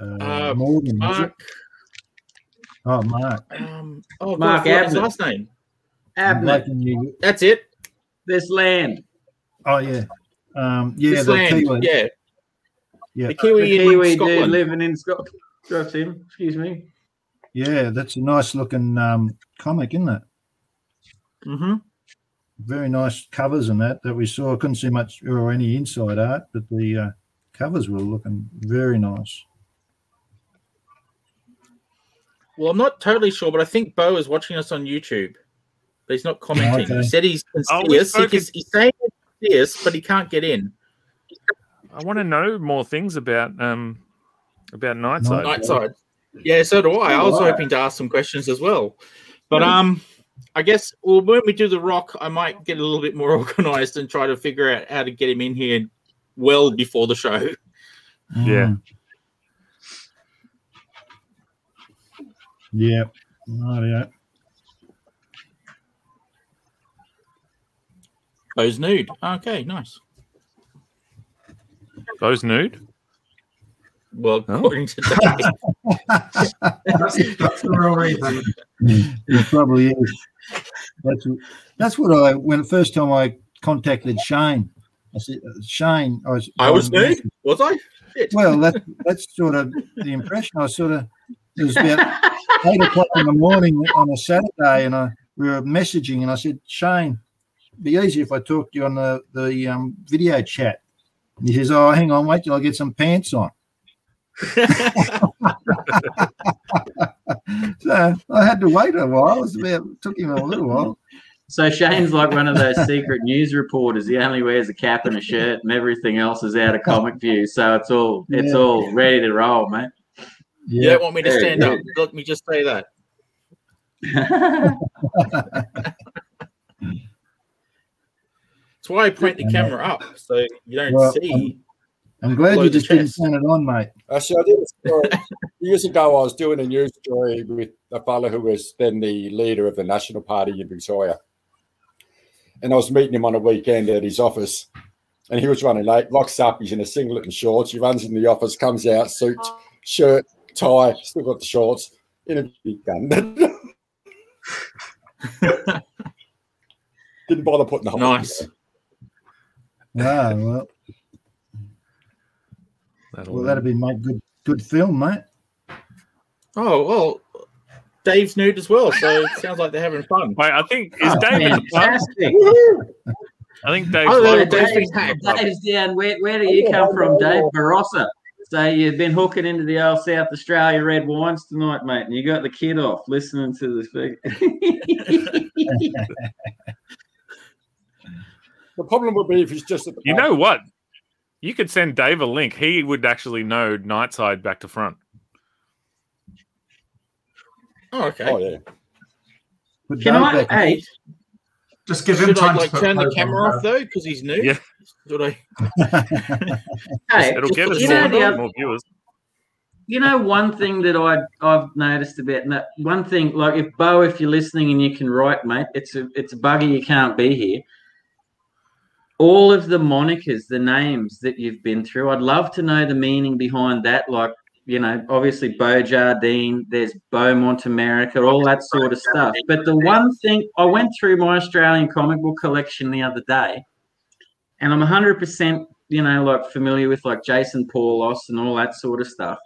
uh, Uh, Morgan, was it? Mark. Oh, Mark. Um, oh, Mark God, I forgot his last name. Abner, Like in New- That's it. this land. Oh, yeah. Um, yeah, this the land. Kiwi. Yeah. Yeah. The The Kiwi, Kiwi in dude Scotland. living in Scotland. That's him. Excuse me. Yeah, that's a nice looking um, comic, isn't it? hmm Very nice covers and that that we saw. I couldn't see much or any inside art, but the uh, covers were looking very nice. Well, I'm not totally sure, but I think Bo is watching us on YouTube. But he's not commenting. Okay. He said he's can Oh, see we've us. He can, he's saying he can us, but he can't get in. I want to know more things about um about Nightside. Nightside. Yeah, so do I. I was hoping to ask some questions as well. But um I guess well when we do the rock, I might get a little bit more organized and try to figure out how to get him in here well before the show. Yeah. Yep. Yeah. Bo's nude. Okay, nice. Those nude. Well, Oh. according to Dave. That's, that's the real reason. It probably is. That's that's what I when the first time I contacted Shane. I said, uh, Shane, I was I was nude, was I? Shit. Well, that that's sort of the impression. I sort of It was about eight o'clock in the morning on a Saturday, and I we were messaging, and I said, Shane, it'd be easy if I talked to you on the the um, video chat. And he says, Oh, hang on, wait till I get some pants on. So I had to wait a while. It was about it took him a little while. So Shane's like one of those secret news reporters. He only wears a cap and a shirt, and everything else is out of comic view. So it's all it's Yeah. all ready to roll, mate. You don't want me to Very stand up. Let me just say that. That's why I point the uh, camera up so you don't Well, see. Um, I'm glad you just didn't chest. turn it on, mate. Actually, I did a story. years ago. I was doing a news story with a fellow who was then the leader of the National Party in Victoria, and I was meeting him on a weekend at his office, and he was running late. Locks up, he's in a singlet and shorts. He runs in the office, comes out, suit, shirt, tie, still got the shorts, in a big gun. Didn't bother putting the whole Nice. Ah, well, That'll well, do. that'd be mate, good good film, mate. Oh well, Dave's nude as well, so it sounds like they're having fun. Wait, I think is Oh, Dave in the pub? fantastic. I think Dave's Oh, local. yeah, Dave's Dave's, been tagged. Dave's down. Where, where do you oh, come from, Dave? Barossa. So you've been hooking into the old South Australia red wines tonight, mate, and you got the kid off listening to this. The problem would be if he's just at the You pub. know what? You could send Dave a link. He would actually know Nightside back to front. Oh, okay. Oh yeah. Put Can Dave I? back- Hey, Just give him Should I time like to turn the camera off though because he's new. Yeah. Should I? hey, It'll get us you more, know the other, more viewers. you know one thing that I I've noticed about and that one thing like if Bo, if you're listening and you can write, mate, it's a it's a bugger you can't be here. All of the monikers, the names that you've been through, I'd love to know the meaning behind that. Like you know, obviously Bo Jardine, there's Beaumont America, all that sort of stuff. But the one thing I went through my Australian comic book collection the other day, and I'm 100% you know like familiar with like Jason Paulos and all that sort of stuff.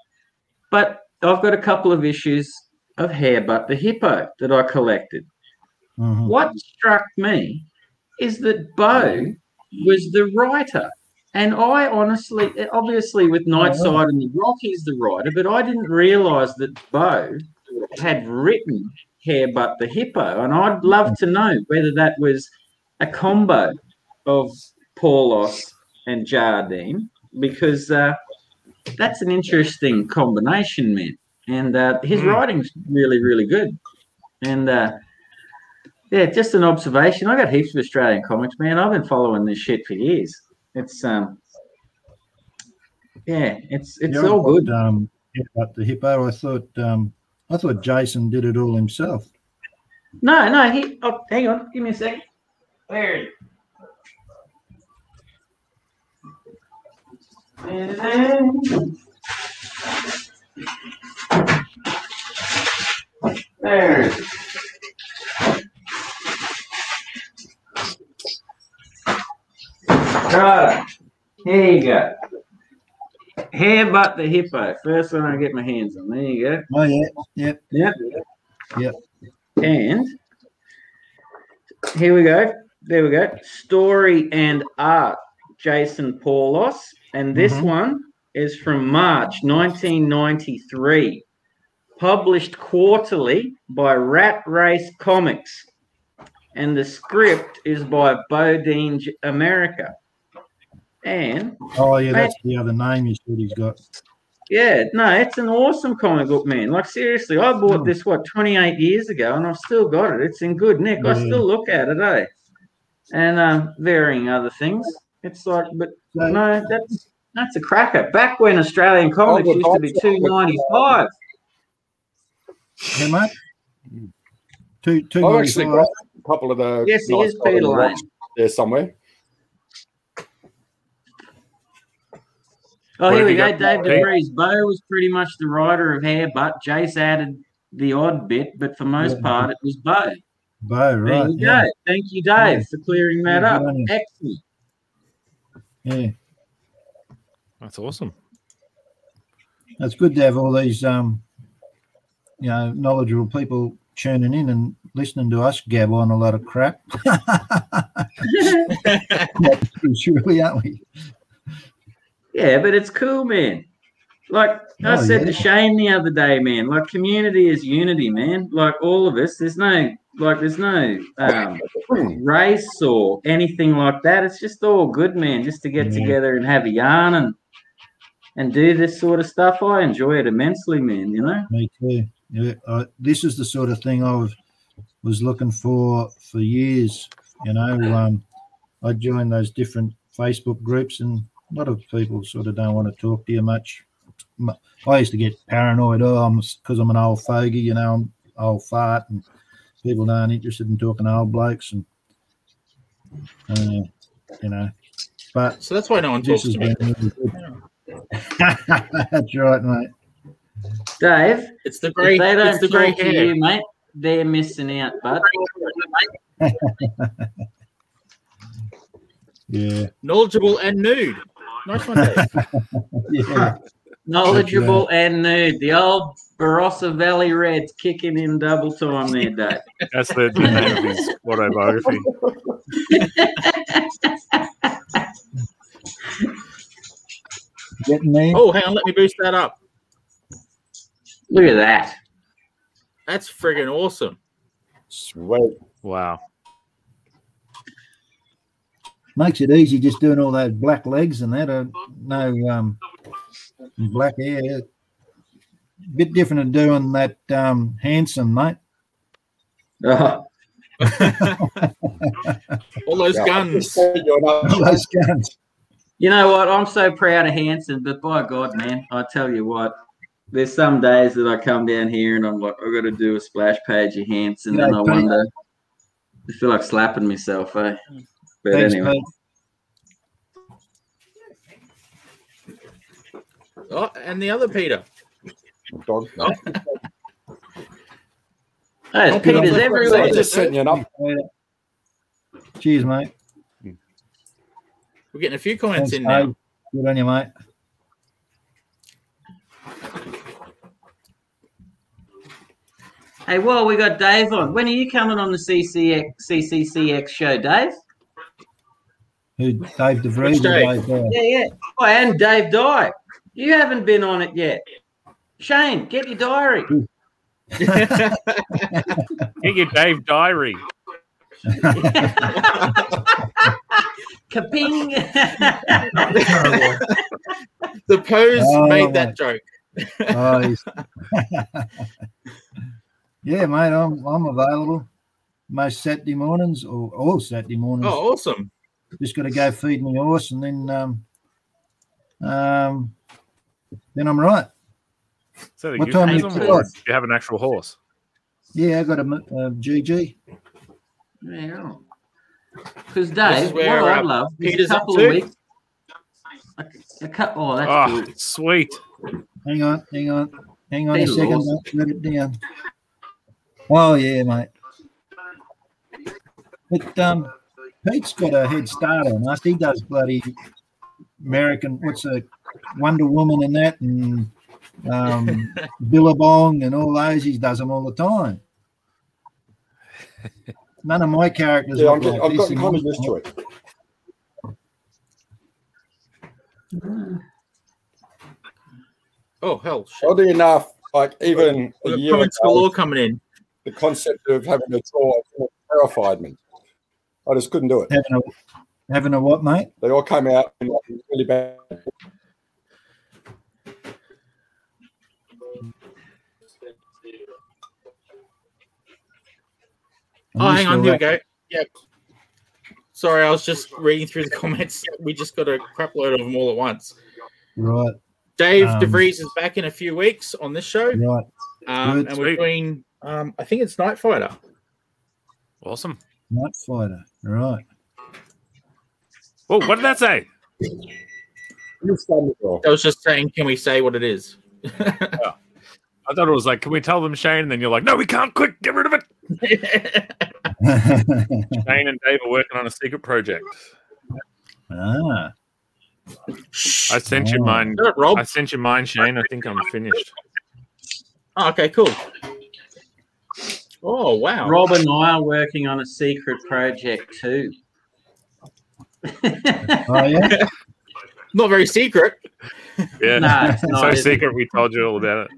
But I've got a couple of issues of Hairbutt the Hippo that I collected. Mhm. What struck me is that Bo was the writer. And I honestly, obviously, with Nightside and the Rock, he's the writer, but I didn't realize that Bo had written Hairbutt the Hippo. And I'd love to know whether that was a combo of Paulos and Jardine, because uh, that's an interesting combination, man. And uh, his Mm. writing's really, really good. And uh, yeah, just an observation. I got heaps of Australian comics, man. I've been following this shit for years. It's um, yeah, it's it's Yeah, all good. Um, but the hippo, I thought, um, I thought Jason did it all himself. No, no, he. Oh, hang on, give me a second. It is. There Right, here you go. Hairbutt the hippo. First one I get my hands on. There you go. Oh yeah, yep. Yep. Yep. And here we go. There we go. Story and art, Jason Paulos. And this Mhm. one is from March 1993, published quarterly by Rat Race Comics. And the script is by Bodine America. And Oh yeah, that's the other name you said he's got. yeah, no, it's an awesome comic book, man. Like seriously, I bought Oh. this what 28 years ago, and I've still got it. It's in good nick. I still look at it, eh? And um, varying other things. It's like, but So, no, that's that's a cracker. Back when Australian comics would used to be 295. two so. how much? Two two I've actually got a couple of the. Yes, he nice is Peter Lane. there somewhere. Oh, here we go. Dave Pete? DeVries. Bo was pretty much the writer of Hair, but Jace added the odd bit, but for most Yeah. part, it was Bo. Bo, right. There right? you Yeah, go. Thank you, Dave, Yeah. for clearing that Yeah, up. good. Excellent. yeah. That's awesome. That's good to have all these um you know knowledgeable people tuning in and listening to us gab on a lot of crap. Surely, aren't we? Yeah, but it's cool, man. Like I Oh, said yeah. to Shane the other day, man. Like community is unity, man. Like all of us, there's no like there's no um, race or anything like that. It's just all good, man. Just to get Yeah. together and have a yarn and and do this sort of stuff. I enjoy it immensely, man. You know. Me too. Yeah, I, this is the sort of thing I was, was looking for for years. You know, um, I joined those different Facebook groups, and a lot of people sort of don't want to talk to you much. I used to get paranoid. Oh, I'm because I'm an old fogey. You know, I'm old fart, and people aren't interested in talking to old blokes, and uh, you know. But So that's why no one this talks to me. been really good. That's right, mate. Dave, It's the grey. if they don't It's the grey talk to hair. you, mate, they're missing out, bud. Yeah, Knowledgeable and nude. Nice one, Dave. yeah. Knowledgeable and nude. The old Barossa Valley Reds kicking in double time there, Dave. That's the, the name of his autobiography. Getting me? Oh, hang on. Let me boost that up. Look at that. That's friggin' awesome. Sweet. Wow. Makes it easy just doing all those black legs and that. Uh, no um, black hair. A Bit different than doing that um, handsome, mate. Oh, All those Yeah, guns. just seen your All those guns. you know what? I'm so proud of Hanson, but by God, man, I tell you what, there's some days that I come down here and I'm like, I've got to do a splash page of Hanson, Yeah, and I wonder, I feel like slapping myself, eh? But Thanks, anyway, mate. Oh, and the other Peter. Dog. Oh, there's Oh, Peters Peter. everywhere. I'm just setting you up. Cheers, mate. We're getting a few comments Thanks, in now. Dave. Good on you, mate. Hey, well, we got Dave on. When are you coming on the CCX, CCCX show, Dave? Who? Dave DeVries Which or Dave? Dave Dye? Yeah, yeah. Oh, and Dave Dye. You haven't been on it yet. Shane, get your diary. Get your Dave Diary. Kaping. the pose Oh, made that joke. Oh, he's- yeah, mate. I'm I'm available most Saturday mornings or all Saturday mornings. Oh, awesome. Just got to go feed my horse, and then um, um, then I'm right. So What time euphemism, you do you have an actual horse? Yeah, I got a GG. Yeah. Because This Dave, where, what uh, I'd love is a couple to. of weeks. A, a cou- oh, that's Oh, good. sweet. Hang on, hang on, hang on a second. Lawson. Let it down. Oh yeah, mate. But um, Pete's got a head start on us. He does bloody American. What's a Wonder Woman and that, and um, Billabong and all those. He does them all the time. None of my characters. Yeah, I'm, just, like I've this gotten in kind of my- used to it. Oh, hell. Shit. Oddly enough, like even a We've got year ago, galore coming in. the concept of having a draw terrified me. I just couldn't do it. having a having a what, mate? They all came out in like really bad. Oh, hang on. all Here we go. Yeah. Sorry, I was just reading through the comments. We just got a crap load of them all at once. Right, Dave Um, DeVries is back in a few weeks on this show. right. Um, and we're doing, um, I think it's Night Fighter. Awesome. Night fighter. Right. Oh, what did that say? You stand draw. I was just saying, can we say what it is? I thought it was like, can we tell them Shane? And then you're like, no, we can't. Quick, get rid of it. Shane and Dave are working on a secret project. ah, I sent you Oh. mine. Shut. I sent you mine, Shane. I think I'm finished. Oh, okay, cool. Oh wow. Rob and I are working on a secret project too. Oh yeah. Not very secret. Yeah. No, it's so not, is it? secret, we told you all about it.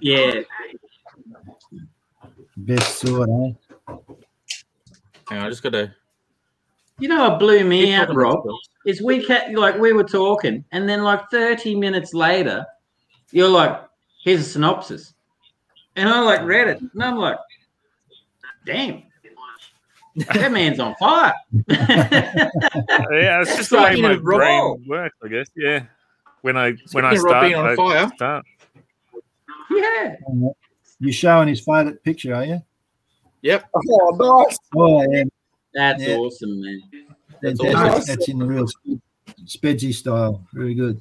Yeah. Best sort, eh? Hang on, I just gotta. You know what blew me out, Rob? Is we kept like we were talking, and then like 30 minutes later, you're like, here's a synopsis. And I like read it, and I'm like, damn. That man's on fire. Yeah, it's just the way my brain works, I guess. Yeah. When I when I Speaking of Rob start, being on I fire. start. yeah. You showing his favourite picture, are you? Yep. Oh, nice. Oh yeah. That's Yeah. awesome, man. That's That's, awesome. that's in the real Spedsy style. Very good.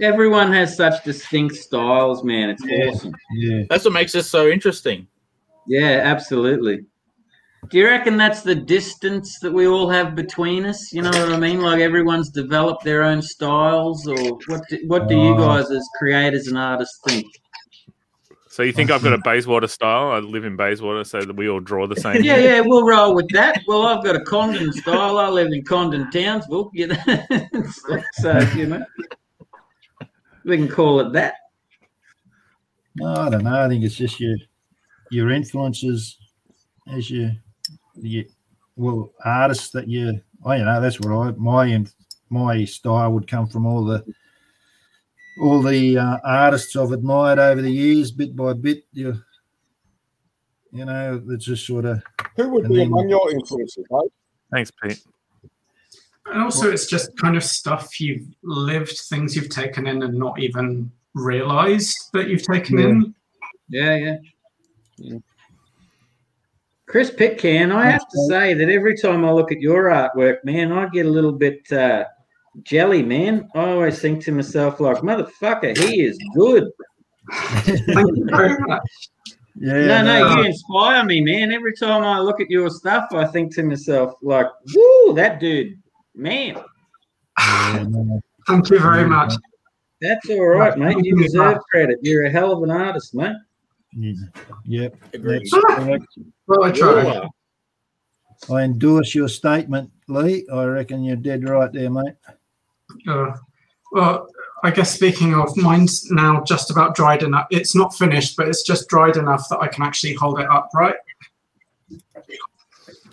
Everyone has such distinct styles, man. It's Yeah. awesome. Yeah. That's what makes this so interesting. Yeah, absolutely. Do you reckon that's the distance that we all have between us? You know what I mean? Like everyone's developed their own styles, or what? Do, what do you Oh. guys, as creators and artists, think? So you think I've got a Bayswater style? I live in Bayswater, so that we all draw the same. Yeah, yeah, we'll roll with that. Well, I've got a Condon style. I live in Condon, Townsville. You know, so, so you know, we can call it that. No, I don't know. I think it's just your your influences as you, you well artists that you. Oh, you know, that's what I my inf- my style would come from all the all the uh, artists I've admired over the years, bit by bit. You you know, it's just sort of Who would be then- among your influences, mate? Thanks, Pete. And also, it's just kind of stuff you've lived, things you've taken in and not even realized that you've taken in. Yeah, yeah. Chris Pitcairn, I have to say that every time I look at your artwork, man, I get a little bit uh, jelly, man. I always think to myself, like, motherfucker, he is good. Thank you very much. yeah. no, no, you inspire me, man. Every time I look at your stuff, I think to myself, like, woo, that dude, man. Thank you very much. that's all right, mate. You deserve credit. You're a hell of an artist, mate. Yeah. Yep. Agreed. That's. Well, I You tried. I endorse your statement, Lee. I reckon you're dead right there, mate. Uh, well, I guess speaking of, mine's now just about dried enough. It's not finished, but it's just dried enough that I can actually hold it upright.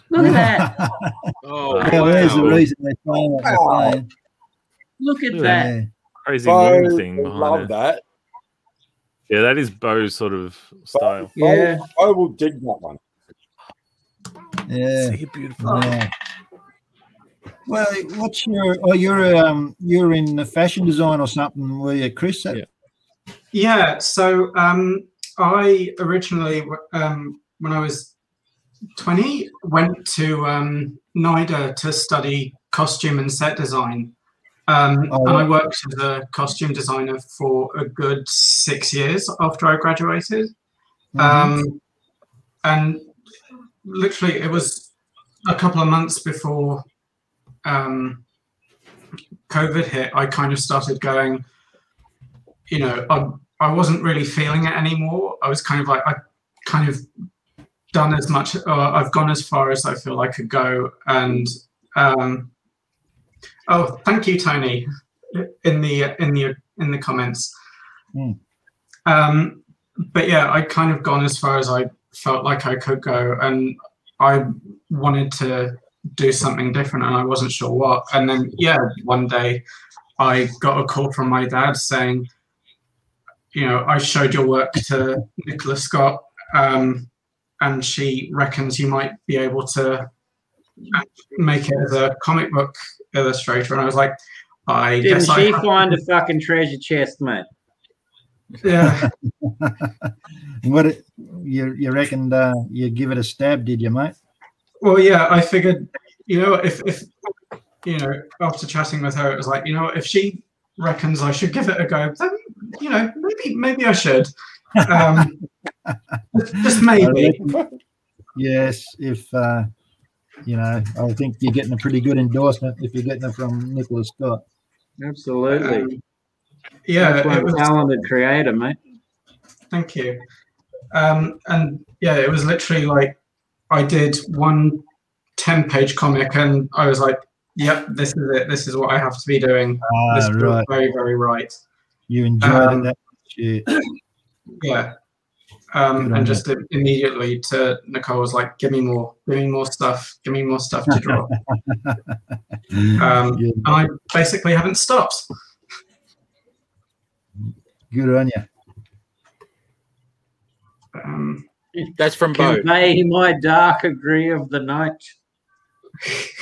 Look at that. Oh, Well, there's the reason they're playing what. Look at Yeah. that. Crazy moon thing will behind love it. that. Yeah, that is Bo's sort of style. Yeah. I will dig that one. Yeah. See, beautiful. yeah. Well, what's your? Oh, you're um, you're in the fashion design or something, were you, Chris? Yeah. Yeah, so um, I originally, um, when I was 20, went to um, NIDA to study costume and set design. Um, Oh, and I worked as a costume designer for a good six years after I graduated. Mhm. Um, and literally, it was a couple of months before um, COVID hit. I kind of started going, you know, I, I wasn't really feeling it anymore. I was kind of like, I kind of done as much, uh, I've gone as far as I feel I could go. And um, oh, thank you, Tony, in the in the in the comments. Hmm. Um, but yeah, I kind of gone as far as I felt like I could go, and I wanted to do something different, and I wasn't sure what. And then yeah, one day I got a call from my dad saying, you know, I showed your work to Nicola Scott, um, and she reckons you might be able to make it as a comic book illustrator. And I was like, I Didn't guess she I, find a fucking treasure chest, mate? yeah. what it, you you reckoned uh, you give it a stab, did you, mate? Well, yeah, I figured, you know, if if you know, after chatting with her, it was like, you know, if she reckons I should give it a go, then you know, maybe maybe I should. Um, just maybe. reckon- yes, if uh, you know, I think you're getting a pretty good endorsement if you're getting it from Nicola Scott. Absolutely. Um, yeah, That's it one was, talented creator, mate. thank you. Um, and yeah, it was literally like I did one 10 page comic and I was like, yep, this is it. This is what I have to be doing. Ah, this right. very, very right. You enjoyed Um, it that much. Yeah. Yeah. Um, and just immediately to Nicole was like, give me more, give me more stuff, give me more stuff to draw. um, and I basically haven't stopped. good on you. Um, That's from Bo. Convey my dark agree of the night.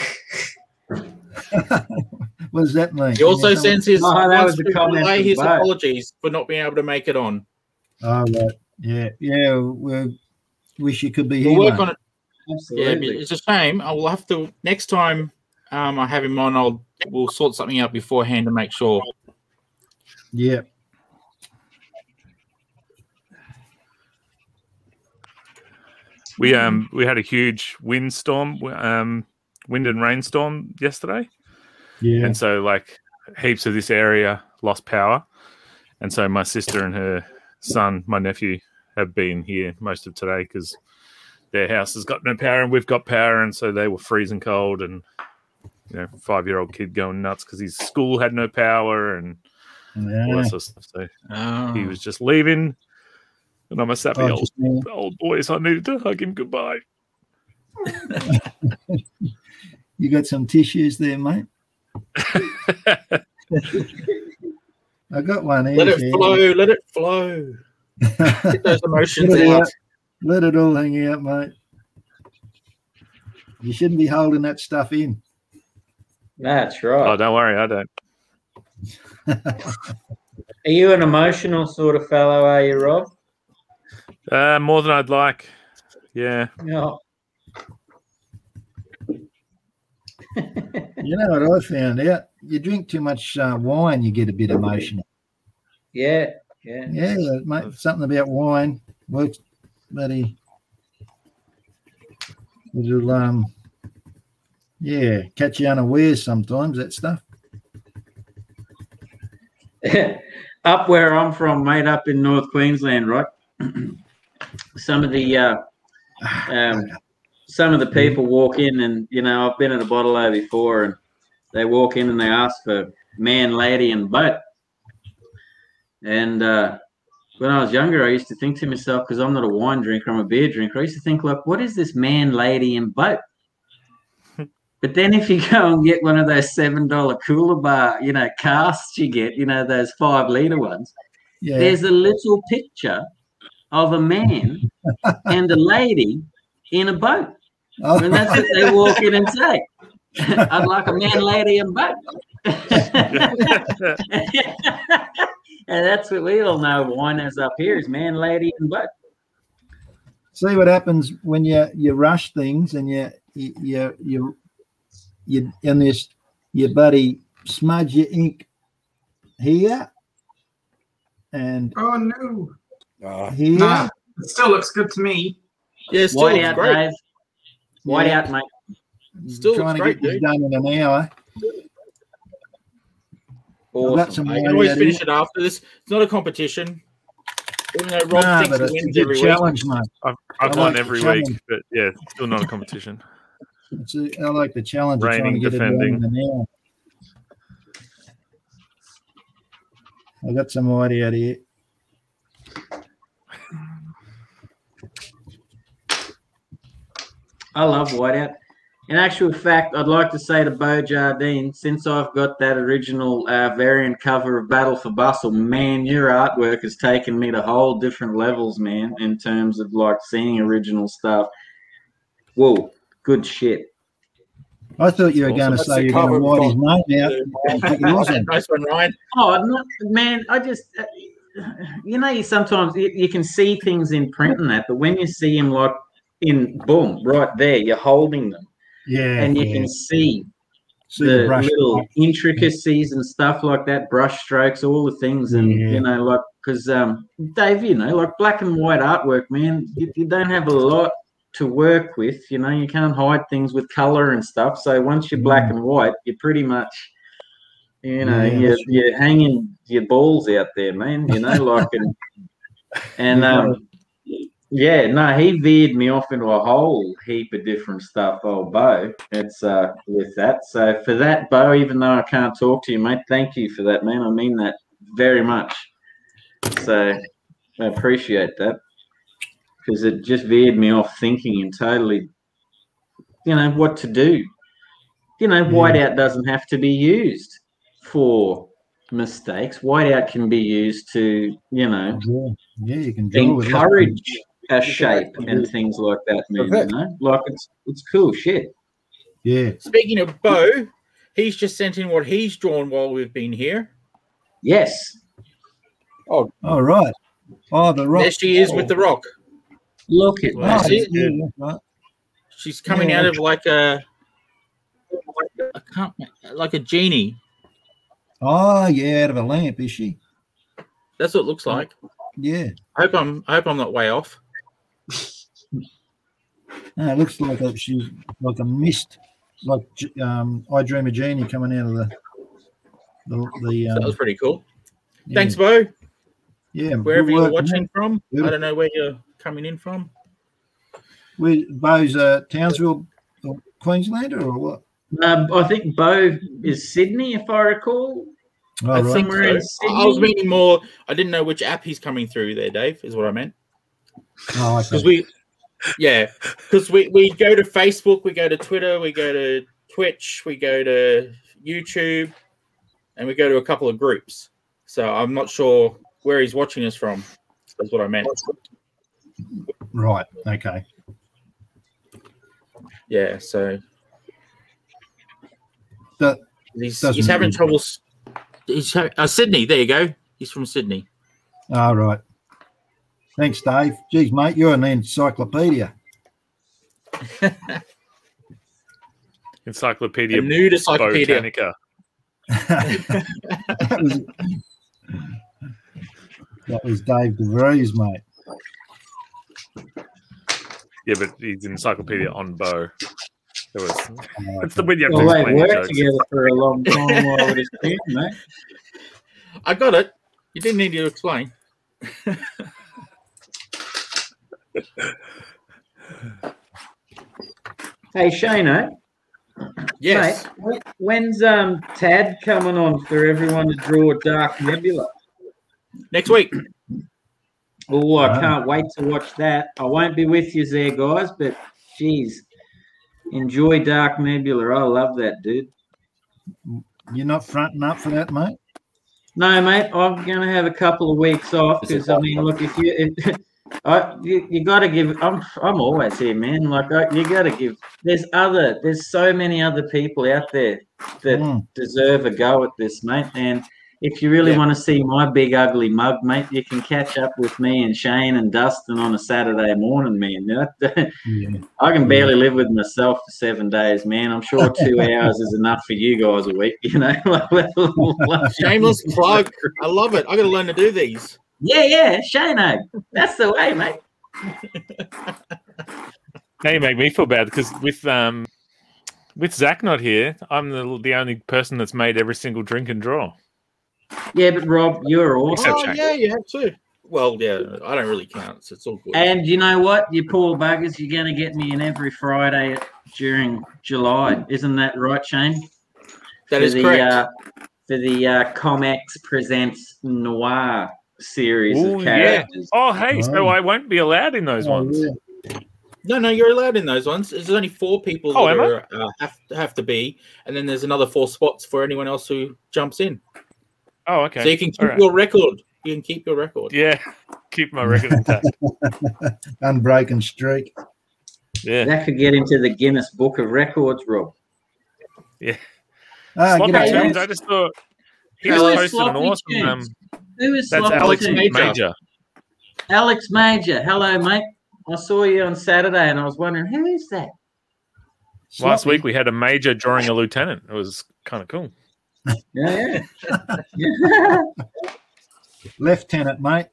What does that mean? He also Can you tell me? sends his Oh, that was the comment his Bo. apologies for not being able to make it on. Oh, right. Yeah, yeah. We wish you could be We'll here. work mate. on it. Yeah, Absolutely. but it's a shame. I will have to next time um, I have him on. I'll we'll sort something out beforehand to make sure. Yeah. We um we had a huge windstorm, um, wind and rainstorm yesterday, Yeah. and so like heaps of this area lost power, and so my sister and her son, my nephew, have been here most of today because their house has got no power and we've got power, and so they were freezing cold and you know five year old kid going nuts because his school had no power and all that sort of stuff. So Oh. he was just leaving, and I'm a sappy Oh, old old boy, so I needed to hug him goodbye. You got some tissues there, mate? I got one here. let it yeah. flow. Let it flow. Get those emotions Let it out. out. Let it all hang out, mate. You shouldn't be holding that stuff in. That's right. Oh, don't worry, I don't. Are you an emotional sort of fellow, are you, Rob? Uh, more than I'd like. Yeah. No. You know what I found out? You drink too much uh, wine, you get a bit emotional. Yeah. Yeah. Yeah, mate, something about wine works, buddy. It'll um, yeah, catch you unawares sometimes. That stuff. up where I'm from, mate, up in North Queensland, right? some of the uh, um, some of the people walk in, and you know, I've been at a bottle O before, and they walk in and they ask for man, lady, and boat. And uh, when I was younger, I used to think to myself, because I'm not a wine drinker, I'm a beer drinker. I used to think, like, what is this man, lady, and boat? But then if you go and get one of those seven dollar cooler bar, you know, casts you get, you know, those five liter ones, Yeah, there's a little picture of a man and a lady in a boat. Oh, And that's what they walk in and say. I'd like a man, lady, and boat. and that's what we all know wine is up here is man, lady, and boat. see what happens when you you rush things and you you you you, you and this your buddy smudge your ink here and oh no. Ah, here. Nah, it still looks good to me. Yeah, still White out, great. Dave. White Yeah. out, mate. Still trying to great, get this done in an hour. I've got Awesome. some I can always out finish it after this. It's not a competition. Even though Rob Nah, thinks but he it's a wins good every week. challenge, mate. I've, I I've won the every challenge. week, but yeah, still not a competition. It's a, I like the challenge of Reigning, get it done defending. in an hour. I got some white out here. I love whiteout. In actual fact, I'd like to say to Bo Jardine, since I've got that original uh, variant cover of Battle for Bustle, man, your artwork has taken me to whole different levels, man, in terms of like seeing original stuff. Whoa, good shit. I thought you were Awesome. going to That's say you're going to write his name out. and pick yours in. nice one, Ryan. Oh no, man! I just, uh, you know, you sometimes you, you can see things in print and that, but when you see him like in boom right there, you're holding them, Yeah, and you yeah. can see see the the little intricacies and stuff like that, brush strokes, all the things, and Yeah. you know, like because um, Dave, you know, like black and white artwork, man, you, you don't have a lot to work with. You know, you can't hide things with color and stuff. So once you're black Mm. and white, you're pretty much, you know, Yeah, you're, you're hanging your balls out there, man. You know, like and and um, Yeah, no, he veered me off into a whole heap of different stuff, old Bo. It's uh with that. So for that, Bo, even though I can't talk to you, mate, thank you for that, man. I mean that very much. So I appreciate that. Because it just veered me off thinking and totally you know, what to do. You know, whiteout doesn't have to be used for mistakes. Whiteout can be used to, you know, Yeah, you can draw with that. encourage a shape and things like that, man. You know, like it's it's cool shit. Yeah. Speaking of Bo, he's just sent in what he's drawn while we've been here. Yes, Oh, All right. Oh, the rock. There she is with the rock. look at Oh, That's that. it. yeah, yeah, right. She's coming Yeah. out of like a, I can't, like a genie. Oh, yeah, out of a lamp, is she? That's what it looks like. Yeah. I hope I'm, I hope I'm not way off. No, it looks like a, she's like a mist, like um, I Dream of Jeannie coming out of the the, the um, that was pretty cool. yeah, Thanks, Bo. Yeah, Wherever you're watching mate. from, I don't know where you're coming in from. We Bo's uh, Townsville, or Queenslander, or what? Um, I think Bo is Sydney, if I recall. Oh, I right. think Somewhere in so. I was meaning more. I didn't know which app he's coming through there, Dave. Is what I meant. Oh, Because we, yeah, because we we go to Facebook, we go to Twitter, we go to Twitch, we go to YouTube, and we go to a couple of groups. So I'm not sure where he's watching us from. That's what I meant. right. Okay. Yeah. So That he's he's having trouble. He's ha- uh, Sydney. There you go. He's from Sydney. all right. Thanks, Dave. Geez, mate, you're an encyclopedia. Encyclopedia A nude encyclopedia. Botanica. that, was, that was Dave DeVries, mate. Yeah, but he's encyclopedia on Bo. It was. Oh, It's the when you have Well, to explain worked jokes. together for a long time while it is here, mate. I got it. You didn't need to explain. Hey, Shano, Yes. mate, wh- when's um Tad coming on for everyone to draw Dark Nebula? Next week. Oh, I can't wait to watch that. I won't be with you there, guys, but geez, enjoy Dark Nebula. I love that, dude. You're not fronting up for that, mate? No, mate, I'm gonna have a couple of weeks off because I mean, look, if you, if, I, you, you got to give. I'm, I'm always here, man. Like, I, you got to give. There's other. There's so many other people out there that Mm. deserve a go at this, mate. And if you really Yeah. want to see my big ugly mug, mate, you can catch up with me and Shane and Dustin on a Saturday morning, man. Yeah. I can barely live with myself for seven days, man. I'm sure two hours is enough for you guys a week, you know. Shameless plug. I love it. I got to learn to do these. Yeah, yeah, Shane. That's the way, mate. Now you make me feel bad because with um with Zach not here, I'm the the only person that's made every single drink and draw. Yeah, but Rob, you're awesome. Except Oh, yeah, you have to. Well, yeah, I don't really count, so it's all good. And you know what? You poor buggers, you're going to get me in every Friday during July. Isn't that right, Shane? that for is the, correct. Uh, for the uh, Comex Presents Noir series Ooh, of yeah. characters. Oh, hey, so. I won't be allowed in those Oh, ones. yeah. no, no, you're allowed in those ones. There's only four people that Oh, am I? are, uh, have, have to be, and then there's another four spots for anyone else who jumps in. Oh, okay. So you can keep All right. your record. You can keep your record. Yeah, keep my record intact. Unbroken streak. Yeah. That could get into the Guinness Book of Records, Rob. Ah, Sloppy g'day, I just thought he Who just is posted an Sloppy awesome. Um, Tunes? Who is that's Sloppy Alex Major. Major. Alex Major. Hello, mate. I saw you on Saturday and I was wondering, who is that? Last week we had a major drawing a lieutenant. It was kind of cool. Yeah, yeah. Lieutenant, mate.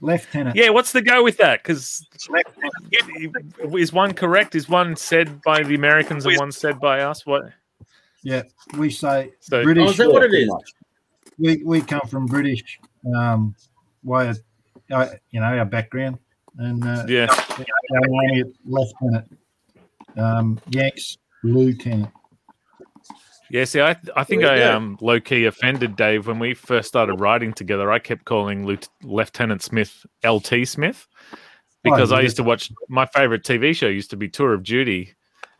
Lieutenant. Yeah, what's the go with that? Because is one correct? Is one said by the Americans and one said by us? What? Yeah, we say So Oh, British. is that what it is? we, we come from British um, way of, uh, you know, our background. and uh, Yeah. our army lieutenant. Um, Yanks lieutenant. Yeah, see, I I think I yeah. um low key offended Dave when we first started writing together. I kept calling Lieu- Lieutenant Smith LT Smith because Oh, I used to watch my favorite TV show used to be Tour of Duty,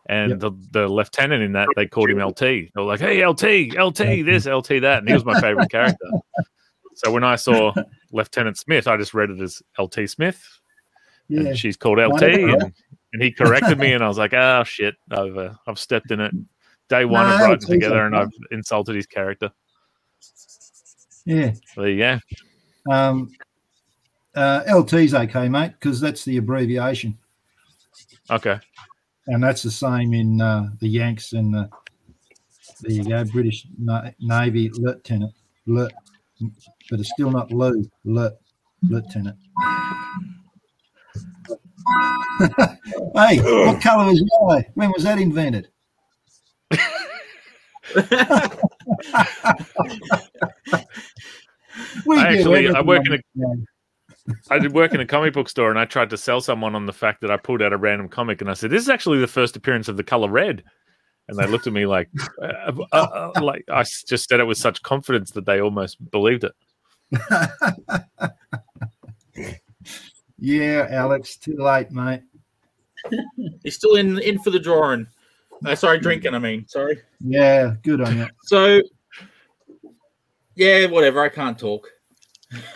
and Yep. the, the lieutenant in that they called him LT. They were like, "Hey, LT, LT, this, LT, that," and he was my favorite character. So when I saw Lieutenant Smith, I just read it as LT Smith, Yeah, and she's called LT, and, and he corrected me, and I was like, "Oh shit, I've uh, I've stepped in it." Day one No, of riding LT's together, and. I've insulted his character. yeah. So yeah, Um, uh, LT's okay, mate, because that's the abbreviation, okay, and that's the same in uh, the Yanks and the there you go, British Na- Navy lieutenant, Lieu- but it's still not Lou, Lieu- lieutenant. hey, what colour is yellow? When was that invented? We I actually- I work in a-. I did work in a comic book store, and I tried to sell someone on the fact that I pulled out a random comic, and I said, "This is actually the first appearance of the color red." And they looked at me like, uh, uh, uh, like I s- just said it with such confidence that they almost believed it. yeah, Alex, too late, mate. He's still in in for the drawing. Uh, sorry, drinking. I mean, sorry. Yeah, good on you. So, yeah, whatever. I can't talk.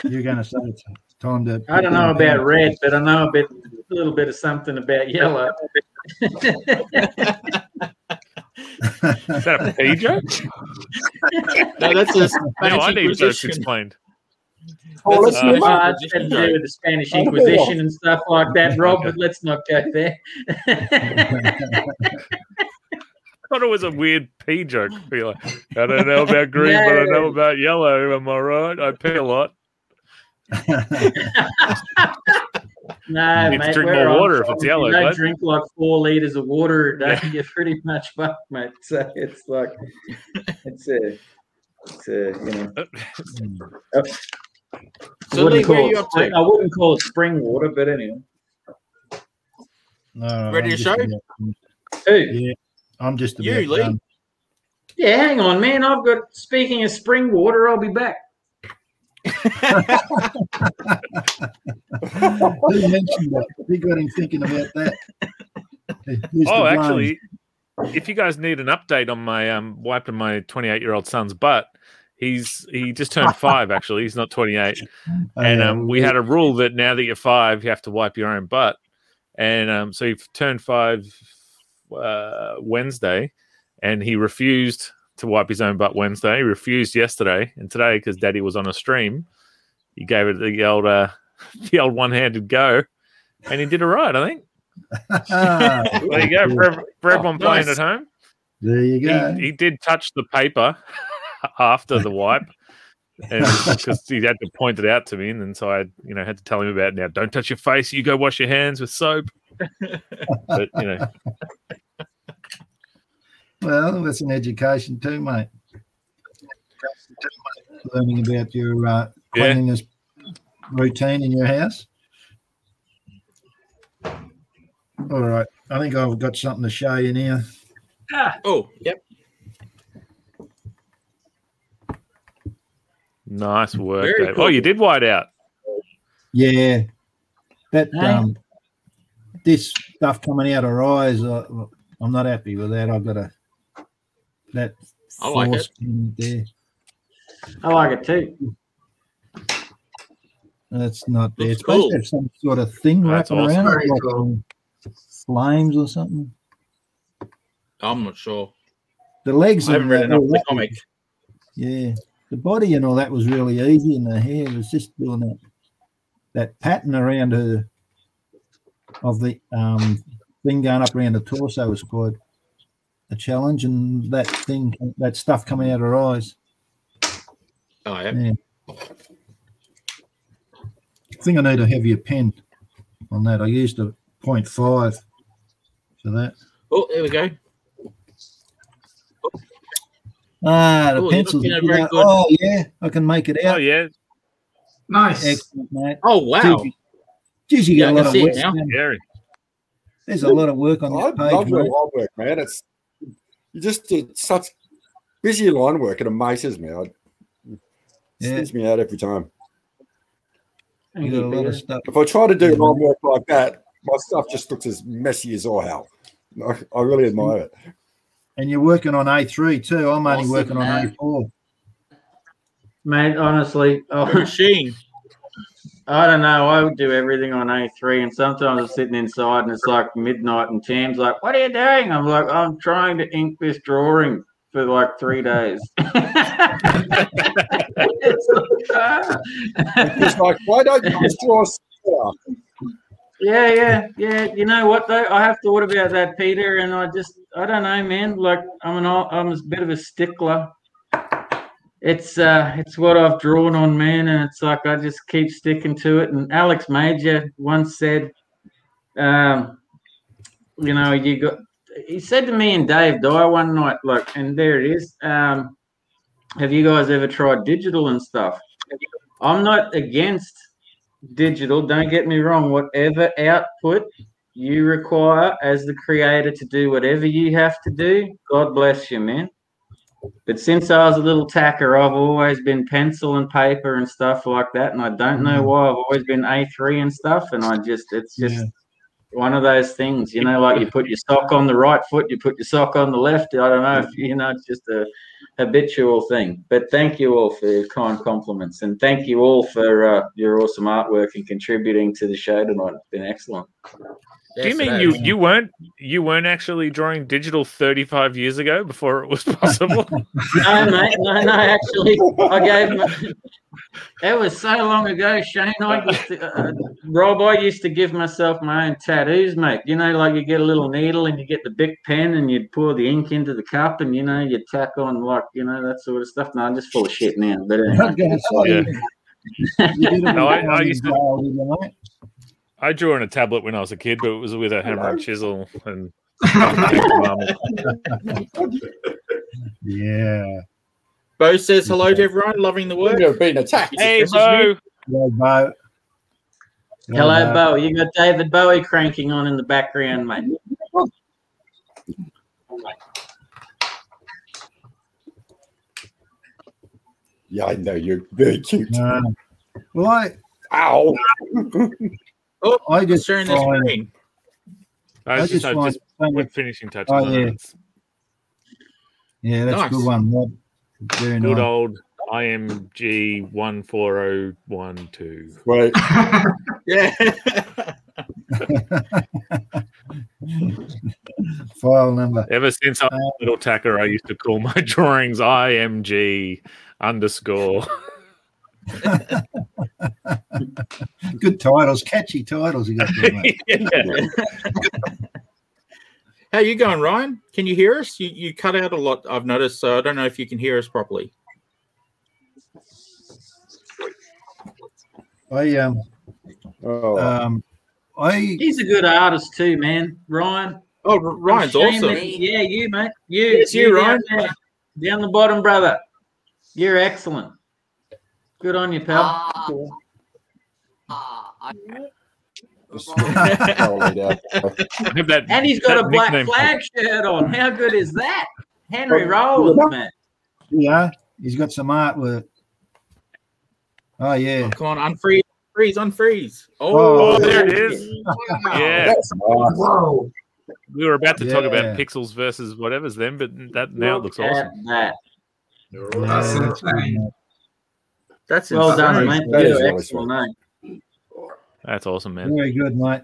You're going to say it's time to. I don't know about red, but I know a bit, a little bit of something about yellow. Is that a P joke? No, that's a No, I Spanish need jokes Inquisition. explained. Oh, That's let's Uh, move Uh, it's had to do with the Spanish Inquisition and stuff like that, Rob. But let's not go there. I thought it was a weird P joke. Be like, I don't know about green, but I know about yellow. Am I right? I pee a lot. no, need to mate, drink we're more water if top. it's yellow, You don't drink like four liters of water a day. Yeah. You're pretty much fucked, mate. So it's like it's a, it's a you know. Uh, oh. I So, wouldn't Lee, where call are it you up to? I wouldn't call it spring water, but anyway. No, Ready I'm to show? about- Who? Yeah, I'm just You, Lee. done. Yeah, hang on, man. I've got. Speaking of spring water, I'll be back. Who mentioned that? Got him thinking about that? Oh, actually, if you guys need an update on my um wiping my 28 year old son's butt, he's he just turned five. Actually, he's not 28, Oh, and um, we had a rule that now that you're five, you have to wipe your own butt. And um, so he turned five uh, Wednesday, and he refused to wipe his own butt Wednesday. He refused yesterday, and today because Daddy was on a stream, he gave it the old uh, the old one handed go, and he did it right. I think. There you go for, for everyone playing nice. at home. there you go. He, he did touch the paper after the wipe, and because he had to point it out to me, and then so I, you know, had to tell him about now. Don't touch your face. You go wash your hands with soap. but you know, Well, that's an education too, mate. Learning about your uh, Yeah. cleanliness routine in your house. All right, I think I've got something to show you now. Ah. Oh, yep. nice work. Very Dave. cool. Oh, you did white out. Yeah, that Hey. um, this stuff coming out of her eyes, uh, I'm not happy with that. I've got a that I like force there. I like it too. That's not there. It's supposed cool. to have some sort of thing That's wrapping awesome. around it, like cool. flames or something. I'm not sure. The legs I haven't and read that- enough of the comic. Yeah, the body and all that was really easy, and the hair was just doing that that pattern around her of the um thing going up around the torso was quite a challenge, and that thing, that stuff coming out of her eyes. Oh, yeah. Yeah. I think I need a heavier pen on that. I used a 0.5 for that. Oh, there we go. Ah, the Oh, pencil's very good. good. Oh yeah, I can make it out. Oh yeah, Nice. Excellent, mate. Oh, wow. Two, Geez, you Yeah, got I a can lot of work. now. There's a lot of work on I that page, love your mate. work, man. It's you just did such busy line work. It amazes me. I, it Yeah. spins me out every time. You got a lot of stuff. If I try to do line work like that, my stuff just looks as messy as all hell. I, I really admire it. And you're working on A3 too. I'm only Awesome, working on. A4. Mate, honestly, oh, Machine. I don't know. I would do everything on A3, and sometimes I'm sitting inside and it's like midnight, and Tam's like, What are you doing? I'm like, I'm trying to ink this drawing for like three days. It's like, ah. It's like, why don't you just draw a square? Yeah, yeah, yeah. You know what though? I have thought about that, Peter, and I just I don't know, man. Like I'm an I'm a bit of a stickler. It's uh it's what I've drawn on, man, and it's like I just keep sticking to it. And Alex Major once said, um, you know, you got he said to me and Dave Dye one night, look, and there it is. Um, have you guys ever tried digital and stuff? I'm not against digital. Don't get me wrong. Whatever output you require as the creator to do whatever you have to do, God bless you, man. But since I was a little tacker, I've always been pencil and paper and stuff like that. And I don't know why I've always been A3 and stuff. And I just, it's just Yeah. one of those things, you know, like you put your sock on the right foot, you put your sock on the left. I don't know if, you know, it's just a habitual thing. But thank you all for your kind compliments. And thank you all for uh, your awesome artwork and contributing to the show tonight. It's been excellent. Do you mean you you weren't you weren't actually drawing digital 35 years ago before it was possible? No, mate, no, no, actually, I gave my, it was so long ago, Shane. I used to, uh, Rob, I used to give myself my own tattoos, mate. You know, like you get a little needle and you get the big pen and you'd pour the ink into the cup and, you know, you'd tack on, like, you know, that sort of stuff. No, I'm just full of shit now. But anyway. was going to say, Yeah. you did it No, I- I used to- jail, didn't you, mate? I drew on a tablet when I was a kid, but it was with a hammer and chisel and Yeah. Bo says hello to everyone. Loving the work. You've been attacked. Hey Bo, Yeah, Bo. Hello, Bo. You got David Bowie cranking on in the background, mate. Yeah, I know you're very cute. No. Well, I, Ow! Oh, I just sharing the find, screen. I I just just, I find just something- with finishing touches. Oh, yeah. it. yeah, that's a good one. Rob. Very Good nice. old IMG one four zero one two. Right. Yeah. File number. Ever since I was a little tacker, I used to call my drawings IMG underscore. Good titles, catchy titles you got there, mate. Yeah. How you going, Ryan? Can you hear us? You you cut out a lot. I've noticed. So I don't know if you can hear us properly. I um oh, um I He's a good artist too, man. Ryan. Oh, R- Ryan's awesome. that- yeah, you, mate. You, Yes, you, down Ryan. there, Down the bottom, brother. You're excellent. Good on you, pal. Ah, ah, I, just scroll it out. I have that, And he's got a black nickname- flag shirt on. How good is that? Henry Rollins, man. yeah, he's got some artwork. Oh yeah. Oh, come on, unfreeze, freeze, unfreeze. Oh, Oh, there it is. Wow. Yeah, That's nice. Whoa. we were about to talk about pixels versus whatever's then, but that now it looks Look at awesome. That. That's Yeah, insane. That's Well done, insane. mate. That is You're really excellent? That's awesome, man. Very good, mate.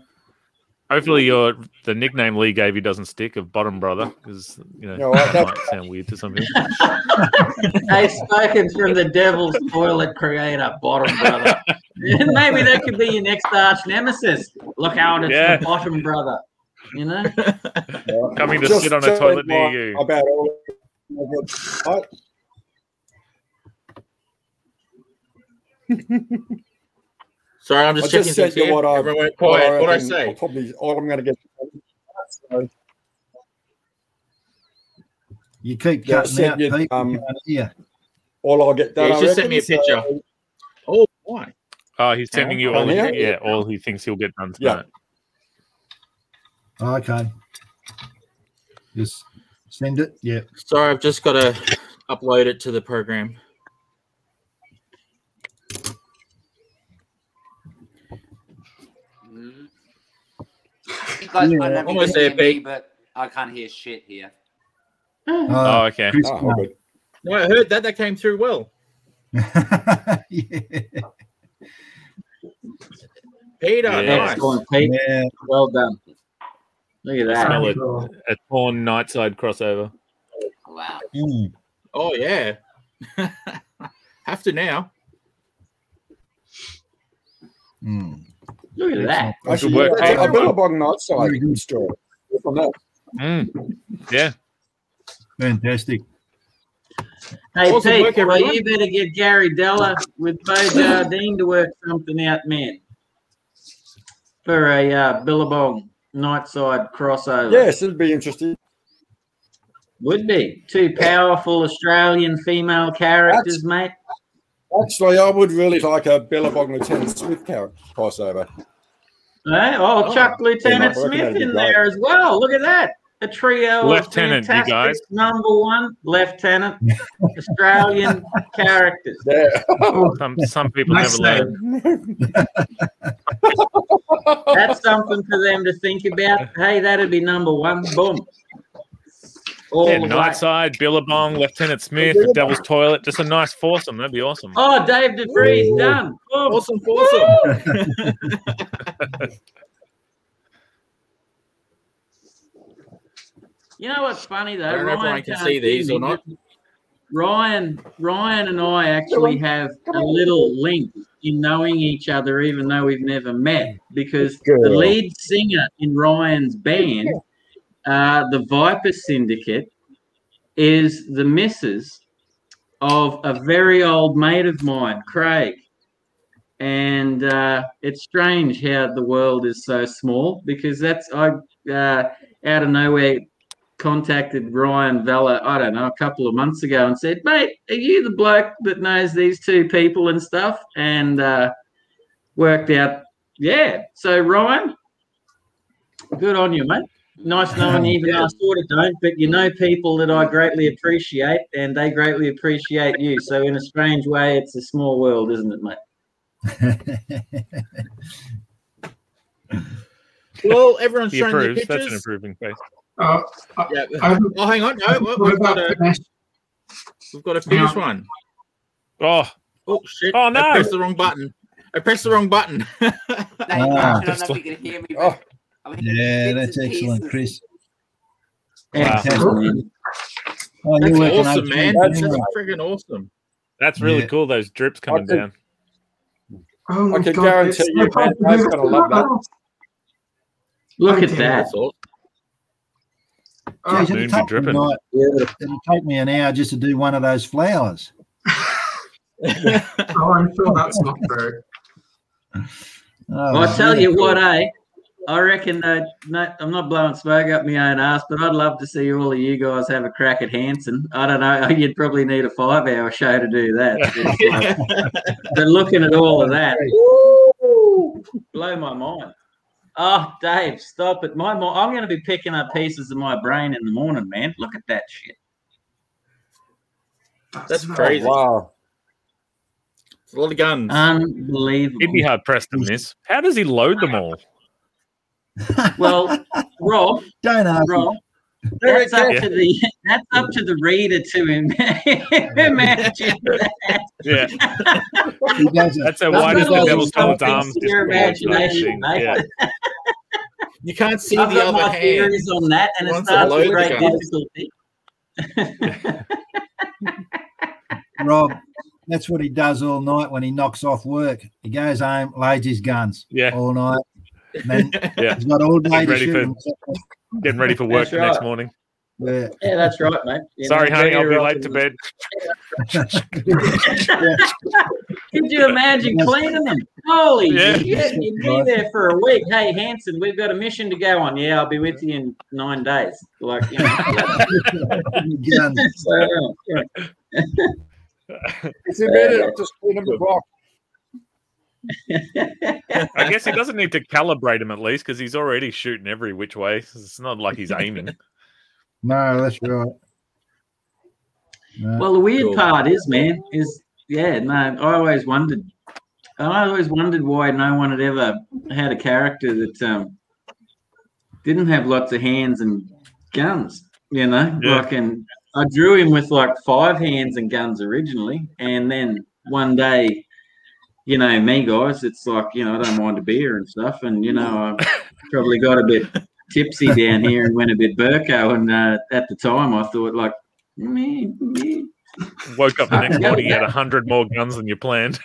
Hopefully, your the nickname Lee gave you doesn't stick of bottom brother because you know You know what, that that- might sound weird to some people. Hey, spoken from the devil's toilet creator, bottom brother. Maybe that could be your next arch nemesis. Look out, it's Yeah. the bottom brother. You know? Coming to Just sit on a toilet near you. About all right? Sorry, I'm I just checking just sent things you here. what I, Everyone quiet. What, what I say? I'll probably all I'm going to get. So, You keep Yeah, cutting send out you, people. um, you can't all I'll get done. Yeah, I just sent me a picture. so Oh, why? Oh, he's sending you all. Oh, yeah? Yeah, all he thinks he'll get done Yeah. tonight. Okay. Just send it. Yeah. Sorry, I've just got to upload it to the program. You guys Yeah. might not Almost there, hear me, Pete. but I can't hear shit here. Uh, Oh, okay. Chris, Oh. No, I heard that. That came through well. yeah. Peter, Yeah. nice. Excellent, Pete. yeah. Well done. Look at that. Smell Very it. A torn nightside crossover. Wow. Mm. Oh, yeah. Have to now. Mm. Look at that. Actually, work. yeah, a Everyone. Billabong night side Very good. story. Good that. Mm. Yeah. Fantastic. Hey, Awesome Pete, work, well, you better get Gary Della with Bo Jardine to work something out, man. For a uh, Billabong nightside crossover. Yes, it'd be interesting. Would be. Two powerful Australian female characters, mate. Actually, I would really like a Billabong Lieutenant Smith character crossover. Hey, oh, Oh. Chuck Lieutenant Yeah, Smith that'd in great. there as well. Look at that. A trio Lieutenant, of you fantastic guys. number one lieutenant Australian characters. Yeah. Some some people Nice never name. learn. That's something for them to think about. Hey, that'd be number one. Boom. All Yeah, the way. nightside, Billabong, Lieutenant Smith, the Devil's Toilet. Just a nice foursome. That'd be awesome. Oh, Dave DeVries Ooh. done. Boom. Awesome, awesome. You know what's funny though? I don't know if Ryan Ryan can can't see these or not. Ryan, Ryan, and I actually have a little link in knowing each other, even though we've never met, because the lead singer in Ryan's band, uh, the Viper Syndicate, is the missus of a very old mate of mine, Craig. And uh, it's strange how the world is so small because that's I uh, out of nowhere contacted Ryan Vella, I don't know, a couple of months ago and said, mate, are you the bloke that knows these two people and stuff? And uh, worked out, yeah. So, Ryan, good on you, mate. Nice knowing you, even though I sort of don't, but you know people that I greatly appreciate and they greatly appreciate you. So, in a strange way, it's a small world, isn't it, mate? Well, everyone's He showing their approves. That's an improving face. Uh, Yeah. I, Oh, hang on. No, what we've got a we've got a finish one. Oh, Oh shit! Oh, no. I pressed the wrong button. I pressed the wrong button. No, you Ah. I don't know if you can hear me. Oh. But I'm hearing yeah, that's excellent. Chris. Wow. Fantastic. Oh, That's awesome, man. That's That's anyway. friggin' awesome. that's really Yeah. cool. Those drips coming Okay. down. Oh my I can God, guarantee it's you, so hard to gonna love that. Look at that. That's awesome. Oh, Geez, moon it'll take, me dripping. a night- it'll take me an hour just to do one of those flowers. oh, I'm sure that's not true. Oh, I tell you what, eh? I reckon that no, I'm not blowing smoke up my own ass, but I'd love to see all of you guys have a crack at Hanson. I don't know. You'd probably need a five hour show to do that. It's like- but looking at all of that, woo, blow my mind. Oh, Dave, stop it. My, mi- I'm going to be picking up pieces of my brain in the morning, man. Look at that shit. That's oh, crazy. Wow. It's a lot of guns. Unbelievable. He'd be hard pressed to miss. How does he load them all? Well, Rob, Don't ask. Rob, that's up Yeah. to the that's up to the reader to im- imagine that. Yeah, He does it. that's how That's wide is the devil's something toilet arms. your imagination, mate. Yeah. you can't see I've the got other my hand. theories on that, and it starts I with great difficulty. Rob, that's what he does all night when he knocks off work. He goes home, loads his guns Yeah. all night. And then Yeah. he's got all day Getting ready for- Getting ready for work That's the next morning. Yeah. Yeah, that's right, mate. You Sorry, know, honey, I'll be very late to bed. Could you imagine cleaning them? Holy Yeah. shit! You'd be there for a week. Hey, Hanson, we've got a mission to go on. Yeah, I'll be with you in nine days. Like, you know. Guns. so, uh, yeah. It's immediate. Just clean them the block. I guess he doesn't need to calibrate him at least because he's already shooting every which way. It's not like he's aiming. No, that's right. No. Well, the weird Cool. part is, man, is yeah, no, I always wondered. I always wondered why no one had ever had a character that um, didn't have lots of hands and guns. You know, Yeah. like, and I drew him with like five hands and guns originally, and then one day, you know, me guys, it's like you know, I don't mind a beer and stuff, and you know, I probably got a bit tipsy down here and went a bit Burko, and uh, at the time I thought like. Me, me, Woke up the next morning, you had a hundred more guns than you planned.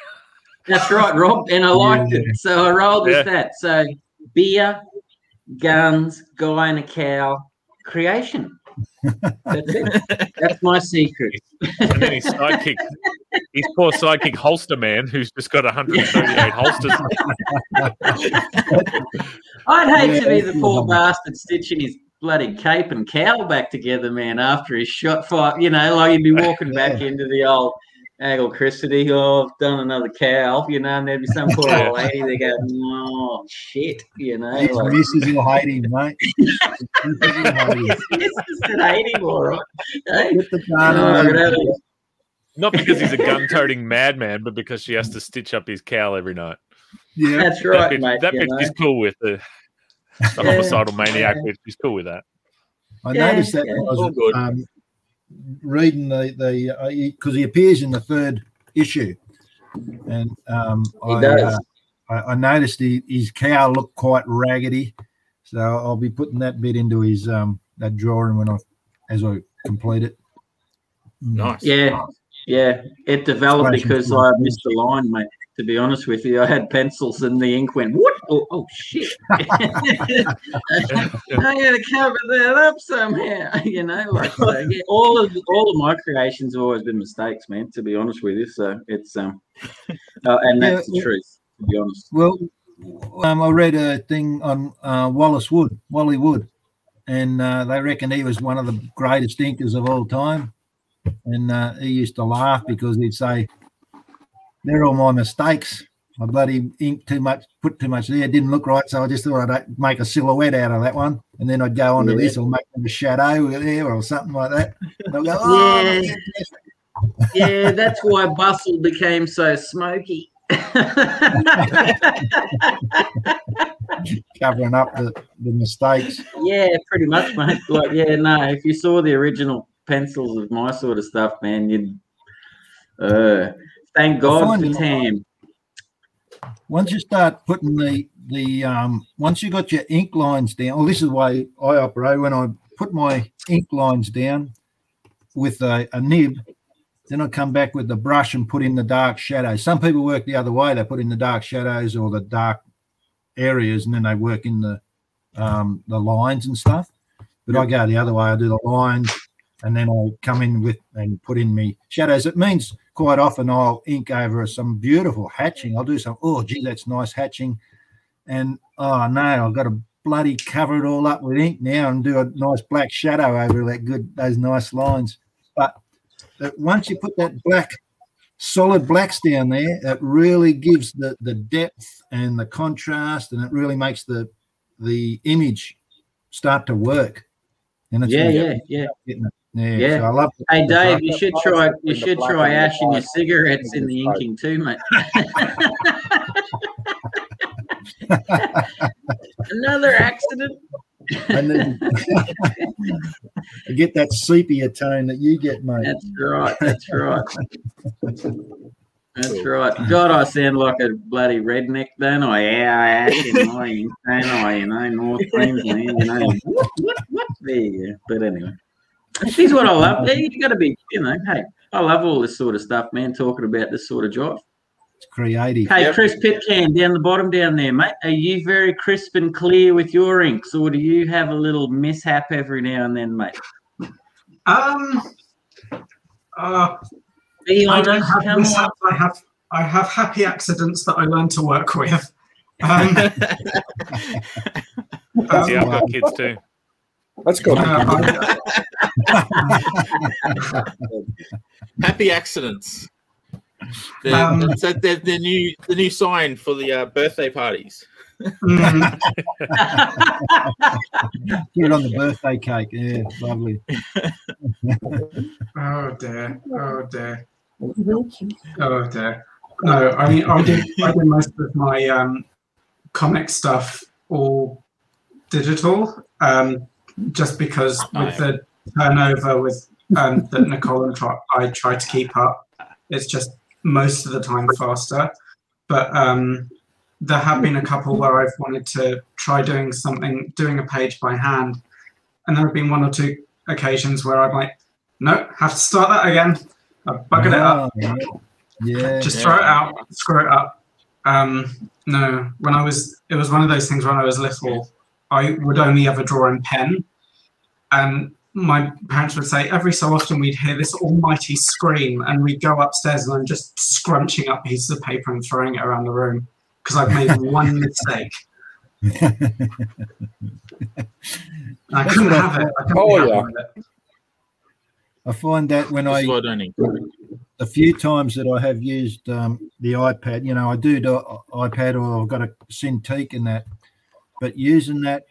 That's right, Rob, and I liked Yeah. it. So I rolled with Yeah. that. So beer, guns, guy in a cow, creation. That's it. That's my secret. And then his sidekick, his poor sidekick holster man, who's just got 138 holsters. I'd hate to be the poor bastard stitching his bloody cape and cowl back together, man, after he's shot five. You know, like he'd be walking back into the old Aggle Christy, oh, I've done another cow, you know, and there'd be some poor Yeah. old lady they go, oh, shit, you know. His Like, missus will hate mate. His missus will this is an 80 all right. Hey? Get the gun Oh, on. Not because he's a gun-toting madman, but because she has to stitch up his cow every night. Yeah, That's that right, bit, mate. that you bit know. she's cool with. The, the Yeah. homicidal maniac bit, she's cool with that. I Yeah, noticed that yeah, when I was good. um, reading the the because he appears in the third issue, and um, He I, does. uh, I, I noticed he, his cow looked quite raggedy, so I'll be putting that bit into his um that drawing when I as I complete it. Nice. Yeah, yeah. It developed Flashing because I missed the line, mate. To be honest with you, I had pencils and the ink went, what? Oh, oh shit. I got to cover that up somehow. You know, like so, yeah, all of all of my creations have always been mistakes, man. To be honest with you, so it's um, uh, and that's Yeah, the truth. To be honest, Well, um, I read a thing on uh, Wallace Wood, Wally Wood, and uh, they reckon he was one of the greatest inkers of all time. And uh, he used to laugh because he'd say, "They're all my mistakes. I bloody inked too much, put too much there. It didn't look right, so I just thought I'd make a silhouette out of that one, and then I'd go on to Yeah. this or make a shadow there or something like that. Go, oh, Yeah. yeah, that's why Bustle became so smoky. covering up the, the mistakes." Yeah, pretty much, mate. Like, yeah, no. If you saw the original pencils of my sort of stuff, man, you'd. Uh, thank God for Tam. once you start putting the the um once you got your ink lines down well this is the way i operate. When i put my ink lines down with a, a nib then i come back with the brush and put in the dark shadows. Some people work the other way. They put in the dark shadows or the dark areas and then they work in the um the lines and stuff. But i go the other way. I do the lines and then i come in with and put in me shadows. It means quite often I'll ink over some beautiful hatching. I'll do some, oh, gee, that's nice hatching. And oh, no, I've got to bloody cover it all up with ink now and do a nice black shadow over that good, those nice lines. But uh, once you put that black, solid blacks down there, it really gives the, the depth and the contrast and it really makes the, the image start to work. And it's Yeah, really yeah, yeah. Getting it. Yeah, Yeah. So I love the- Hey, the Dave, dark- you should try. You should try ash in your cigarettes in the inking too, mate. Another accident. and then get that sepia tone that you get, mate. That's right. That's right. That's right. God, I sound like a bloody redneck, don't I? Yeah, I actually annoying, don't I? You know, North Queensland, you know. What, what, what? There you go. But anyway, this is what I love. Yeah, you got to be, you know, hey, I love all this sort of stuff, man, talking about this sort of job. It's creative. Hey, Yep. Chris Pitcan, down the bottom down there, mate. Are you very crisp and clear with your inks, or do you have a little mishap every now and then, mate? Um, uh, I don't have come mishaps. I have I have happy accidents that I learn to work with. Um, um, See, I've got kids too. That's good. uh, Happy accidents. The, Um, the, the, the new the new sign for the uh, birthday parties. Mm, Put it on the birthday cake. Yeah, lovely. oh dear. Oh dear. Oh dear. No, I mean I did I did most of my um, comic stuff all digital, um, just because with the turnover with um, that Nicole and try, I try to keep up, it's just most of the time faster. But um, there have been a couple where I've wanted to try doing something, doing a page by hand, and there have been one or two occasions where I'm like, no, have to start that again. I've buggered it up. Oh, yeah. Yeah. Just throw it out, screw it up. Um, no, when I was, it was one of those things when I was little, I would only ever draw in pen. And my parents would say every so often we'd hear this almighty scream and we'd go upstairs and I'm just scrunching up pieces of paper and throwing it around the room because I've made one mistake. I couldn't have it. I couldn't Oh, be yeah. it. I find that when I That's why I don't encourage. a few times that I have used um, the iPad, you know, I do the iPad or I've got a Cintiq in that, but using that,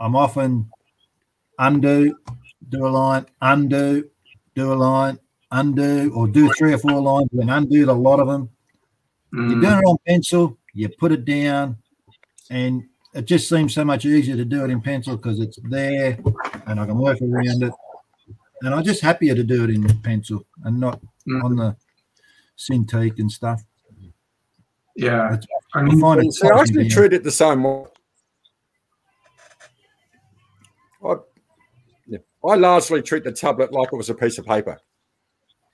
I'm often undo, do a line, undo, do a line, undo, or do three or four lines and undo a lot of them. You're Mm. doing it on pencil, you put it down, and it just seems so much easier to do it in pencil because it's there and I can work around it. And I'm just happier to do it in pencil and not Mm. on the Cintiq and stuff. Yeah. It's- I I find it See, I actually treat it the same way. I, yeah, I largely treat the tablet like it was a piece of paper.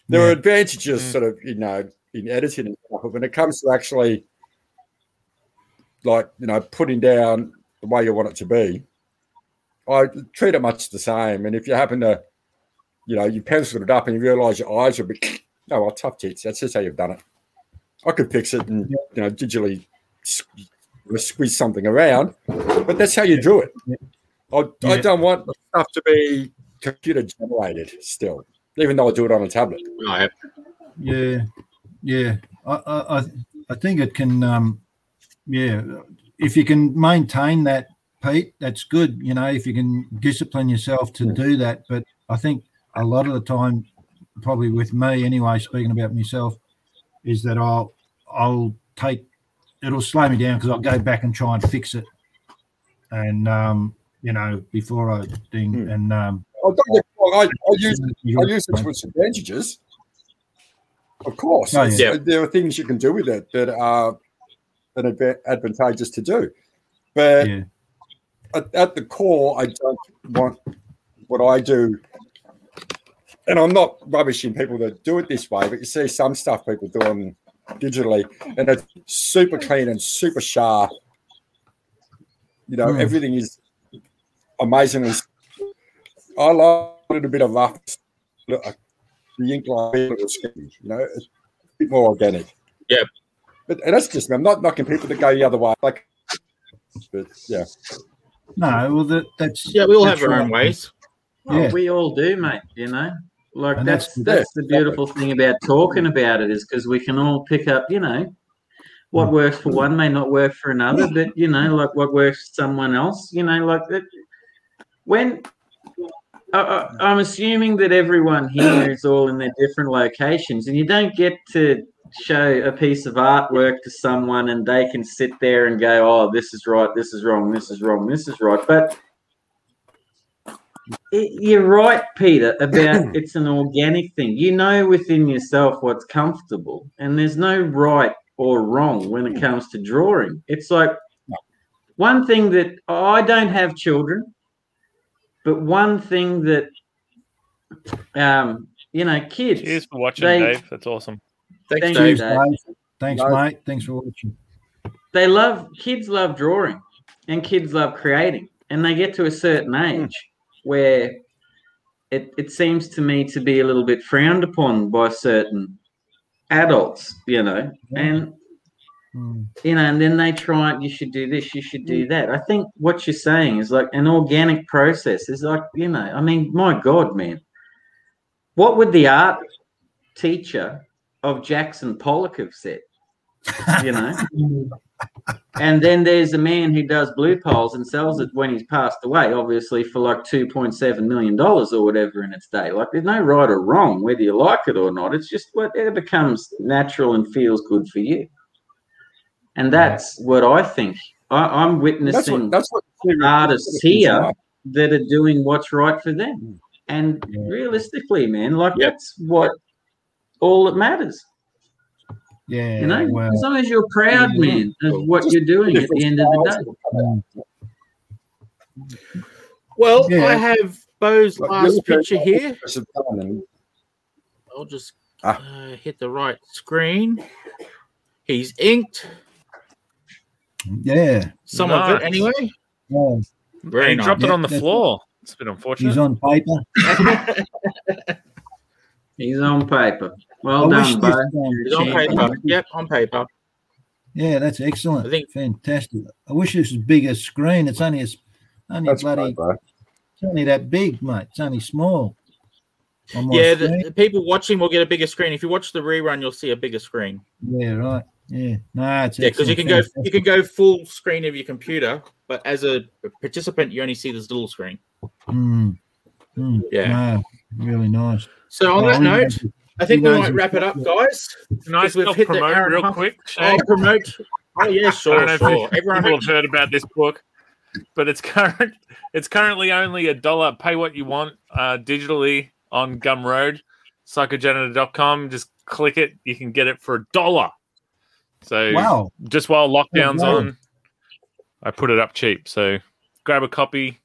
There are advantages, Mm. sort of, you know, in editing and stuff, but when it comes to actually, like, you know, putting down the way you want it to be, I treat it much the same. And if you happen to, you know, you penciled it up and you realise your eyes are a bit, no, well, tough tits. That's just how you've done it. I could fix it and, you know, digitally squ- squeeze something around, but that's how you do it. I, I Yeah. don't want the stuff to be computer generated still, even though I do it on a tablet. Right. Yeah, yeah. I, I, I- I think it can. Um, yeah, if you can maintain that, Pete, that's good. You know, if you can discipline yourself to do that. But I think a lot of the time, probably with me anyway, speaking about myself, is that I'll I'll take it'll slow me down because I'll go back and try and fix it, and um, you know, before I ding Hmm. and um, I, don't get wrong, I, I use I use it to its advantages. Of course, Oh, yeah. there are things you can do with it that are an adva- advantageous to do, but yeah, at, at the core, I don't want what I do. And I'm not rubbishing people that do it this way, but you see some stuff people doing digitally, and it's super clean and super sharp. You know, Mm. everything is amazingly. I like a little bit of rough, uh, the ink line, a little you know, it's a bit more organic. Yeah. But and that's just me. I'm not knocking people that go the other way. Like, but yeah. no, well, that, that's Yeah, we all have our right. own ways. Oh, Yeah. we all do, mate. You know, like And that's that's- that's, the beautiful thing about talking about it is because we can all pick up. You know, what works for one may not work for another, but you know, like what works for someone else. You know, like that. When I, I'm assuming that everyone here is all in their different locations, and you don't get to show a piece of artwork to someone and they can sit there and go, "Oh, this is right, this is wrong, this is wrong, this is right," but it, you're right, Peter, about it's an organic thing. You know within yourself what's comfortable, and there's no right or wrong when it hmm. comes to drawing. It's like one thing that oh, I don't have children, but one thing that um, you know, kids. Cheers for watching, They- Dave. That's awesome. Thanks, Thank Dave. you, Dave. Dave. Thanks, No. mate. Thanks for watching. they love kids love drawing and kids love creating and they get to a certain age where it, it seems to me to be a little bit frowned upon by certain adults you know and Mm. you know and then they try you should do this you should do that i think what you're saying is like an organic process is like you know i mean my god man what would the art teacher of Jackson Pollock have said. You know, and then there's a man who does blue poles and sells it when he's passed away, obviously for like two point seven million dollars or whatever in its day. Like there's no right or wrong whether you like it or not. It's just whatever becomes natural and feels good for you. And that's what I think. I, I'm That's what, that's what artists here that are doing what's right for them. And Yeah. realistically, man, like Yep. that's what all that matters. Yeah, You know, well, as long as you're proud, Yeah. man, of what you're doing at the end of the day. Well, Yeah. I have Bo's Like, last picture here. Some fun and- I'll just Ah. uh, hit the right screen. He's inked yeah, some of it anyway. yeah. Very he nice. dropped it on the floor. It's a bit unfortunate. He's on paper. He's on paper. Well I done, this, um, He's on paper. Yep, on paper. Yeah, that's excellent. I think- fantastic. I wish this was bigger screen. It's only a, s- only That's bloody, great, it's only that big, mate. It's only small. On Yeah, the, the people watching will get a bigger screen. If you watch the rerun, you'll see a bigger screen. yeah, right. Yeah, no, it's Yeah, because you can go you can go full screen of your computer, but as a participant, you only see this little screen. Mm, mm, Yeah. no, really nice. So on Well, that note, I think you we might wrap it up, guys. Nice. I we've still hit the hour real half. quick? I'll promote. Oh yeah, I sure, don't know sure. if Everyone, people have heard about this book, but it's current. It's currently only a dollar. Pay what you want uh, digitally on Gumroad, psychogenitor.com. Just click it. You can get it for a dollar. So Wow. just while lockdown's wow. on, I put it up cheap. So grab a copy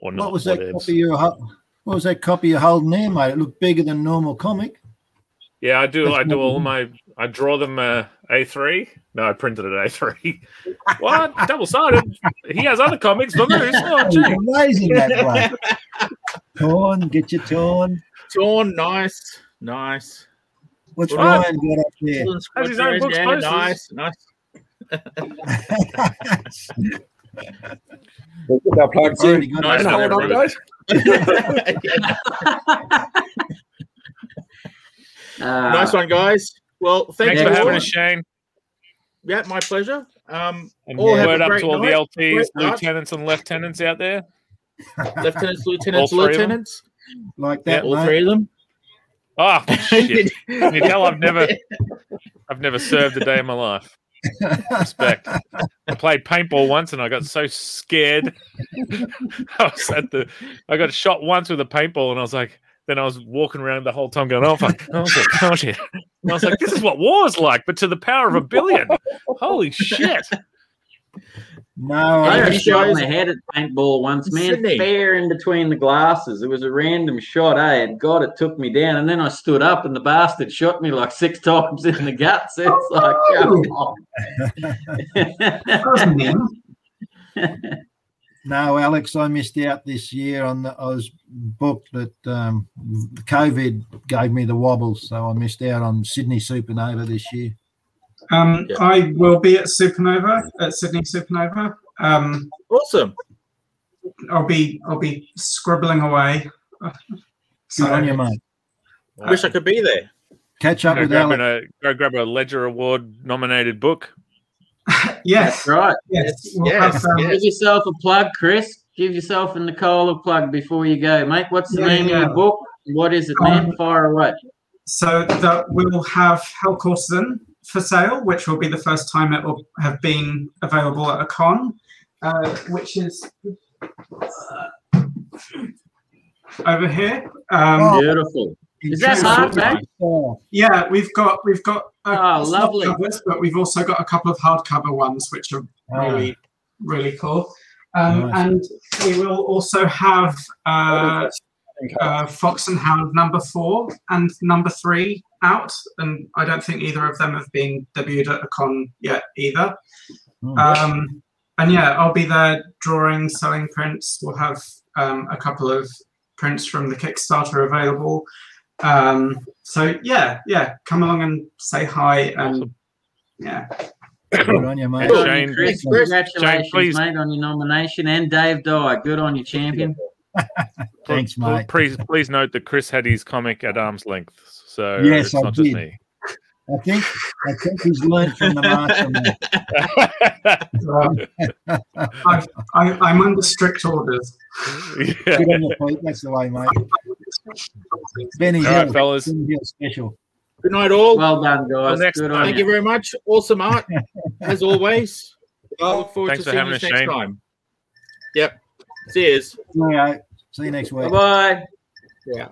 or not. What was that whatevs. copy you ho- What was that copy you're holding there, mate? It looked bigger than normal comic. Yeah, I do. That's I do what- all my. I draw them uh, A3. No, I printed it A3. what? Double sided. He has other comics for loose. Oh, It's gee. amazing that way. Torn, get your torn. Torn, nice, nice. What's What? Ryan got up there? Has his own books yeah, nice, nice. We'll get our plugs in. got Nice that. one, Hold on, guys. Uh, nice one, guys. Well, thank Thanks you for having us, Shane. Yeah, my pleasure. Um, And All have a word up to all night. the LTs, Great lieutenants, and lieutenants out there. lieutenants, lieutenants, All three of them? lieutenants. like Yeah, that, all mate. three of them. Oh shit! Can you tell I've never, I've never served a day in my life. Respect. I played paintball once, and I got so scared. I was at the, I got shot once with a paintball, and I was like, then I was walking around the whole time going, oh fuck, oh shit, oh shit. And I was like, this is what war is like, but to the power of a billion. Holy shit! No, I got shot in the head at paintball once, man. Sydney. Fair in between the glasses. It was a random shot, eh? And God, it took me down. And then I stood up, and the bastard shot me like six times in the guts. It's like, come on. That was mean. No, Alex, I missed out this year on the. I was booked, but um, COVID gave me the wobbles, so I missed out on Sydney Supanova this year. Um, Yeah. I will be at Supanova at Sydney Supanova. Um, Awesome. I'll be I'll be scribbling away. Good on you, mate. Wish I could be there. Catch up Go with grab, Alex. a, go grab a Ledger Award nominated book. yes, That's right. yes, Yes, yes, um, yes. Give yourself a plug, Chris. Give yourself and Nicole a plug before you go, mate. What's the Yeah, name yeah. of the book? What is it, man? Um, Fire away. So that we'll have Hell Courtesan for sale, which will be the first time it will have been available at a con, uh, which is uh, over here. Um, Oh. Beautiful. Is that Interesting. hardback? Oh, Yeah, we've got we've got uh, Oh, soft lovely. covers, but we've also got a couple of hardcover ones, which are really really cool. Um, Nice. And we will also have uh, uh, Fox and Hound number four and number three out, and I don't think either of them have been debuted at a con yet either. Hmm. Um, and yeah, I'll be there drawing, selling prints. We'll have um, a couple of prints from the Kickstarter available. Um, so yeah, yeah, come along and say hi, and Awesome. yeah, good on you, mate. And Good on you, Shane- Chris. Chris, Congratulations, Shane, mate, on your nomination. And Dave Dye. Good on you, champion. Thanks, mate. Please, please note that Chris had his comic at arm's length. So Yes, it's I not just did. me. I think I think he's learned from the master. Uh, I, I, I'm under strict orders. yeah. Good on your feet. That's the way, mate. Benny All right, Hill, fellas. Benny Hill special. Good night, all. Well done, guys. next Good time. Thank you. you very much. Awesome art, as always. I look forward Thanks to for seeing you next Shane. time. Yep. Cheers. See you. See you next week. Bye bye. Yeah.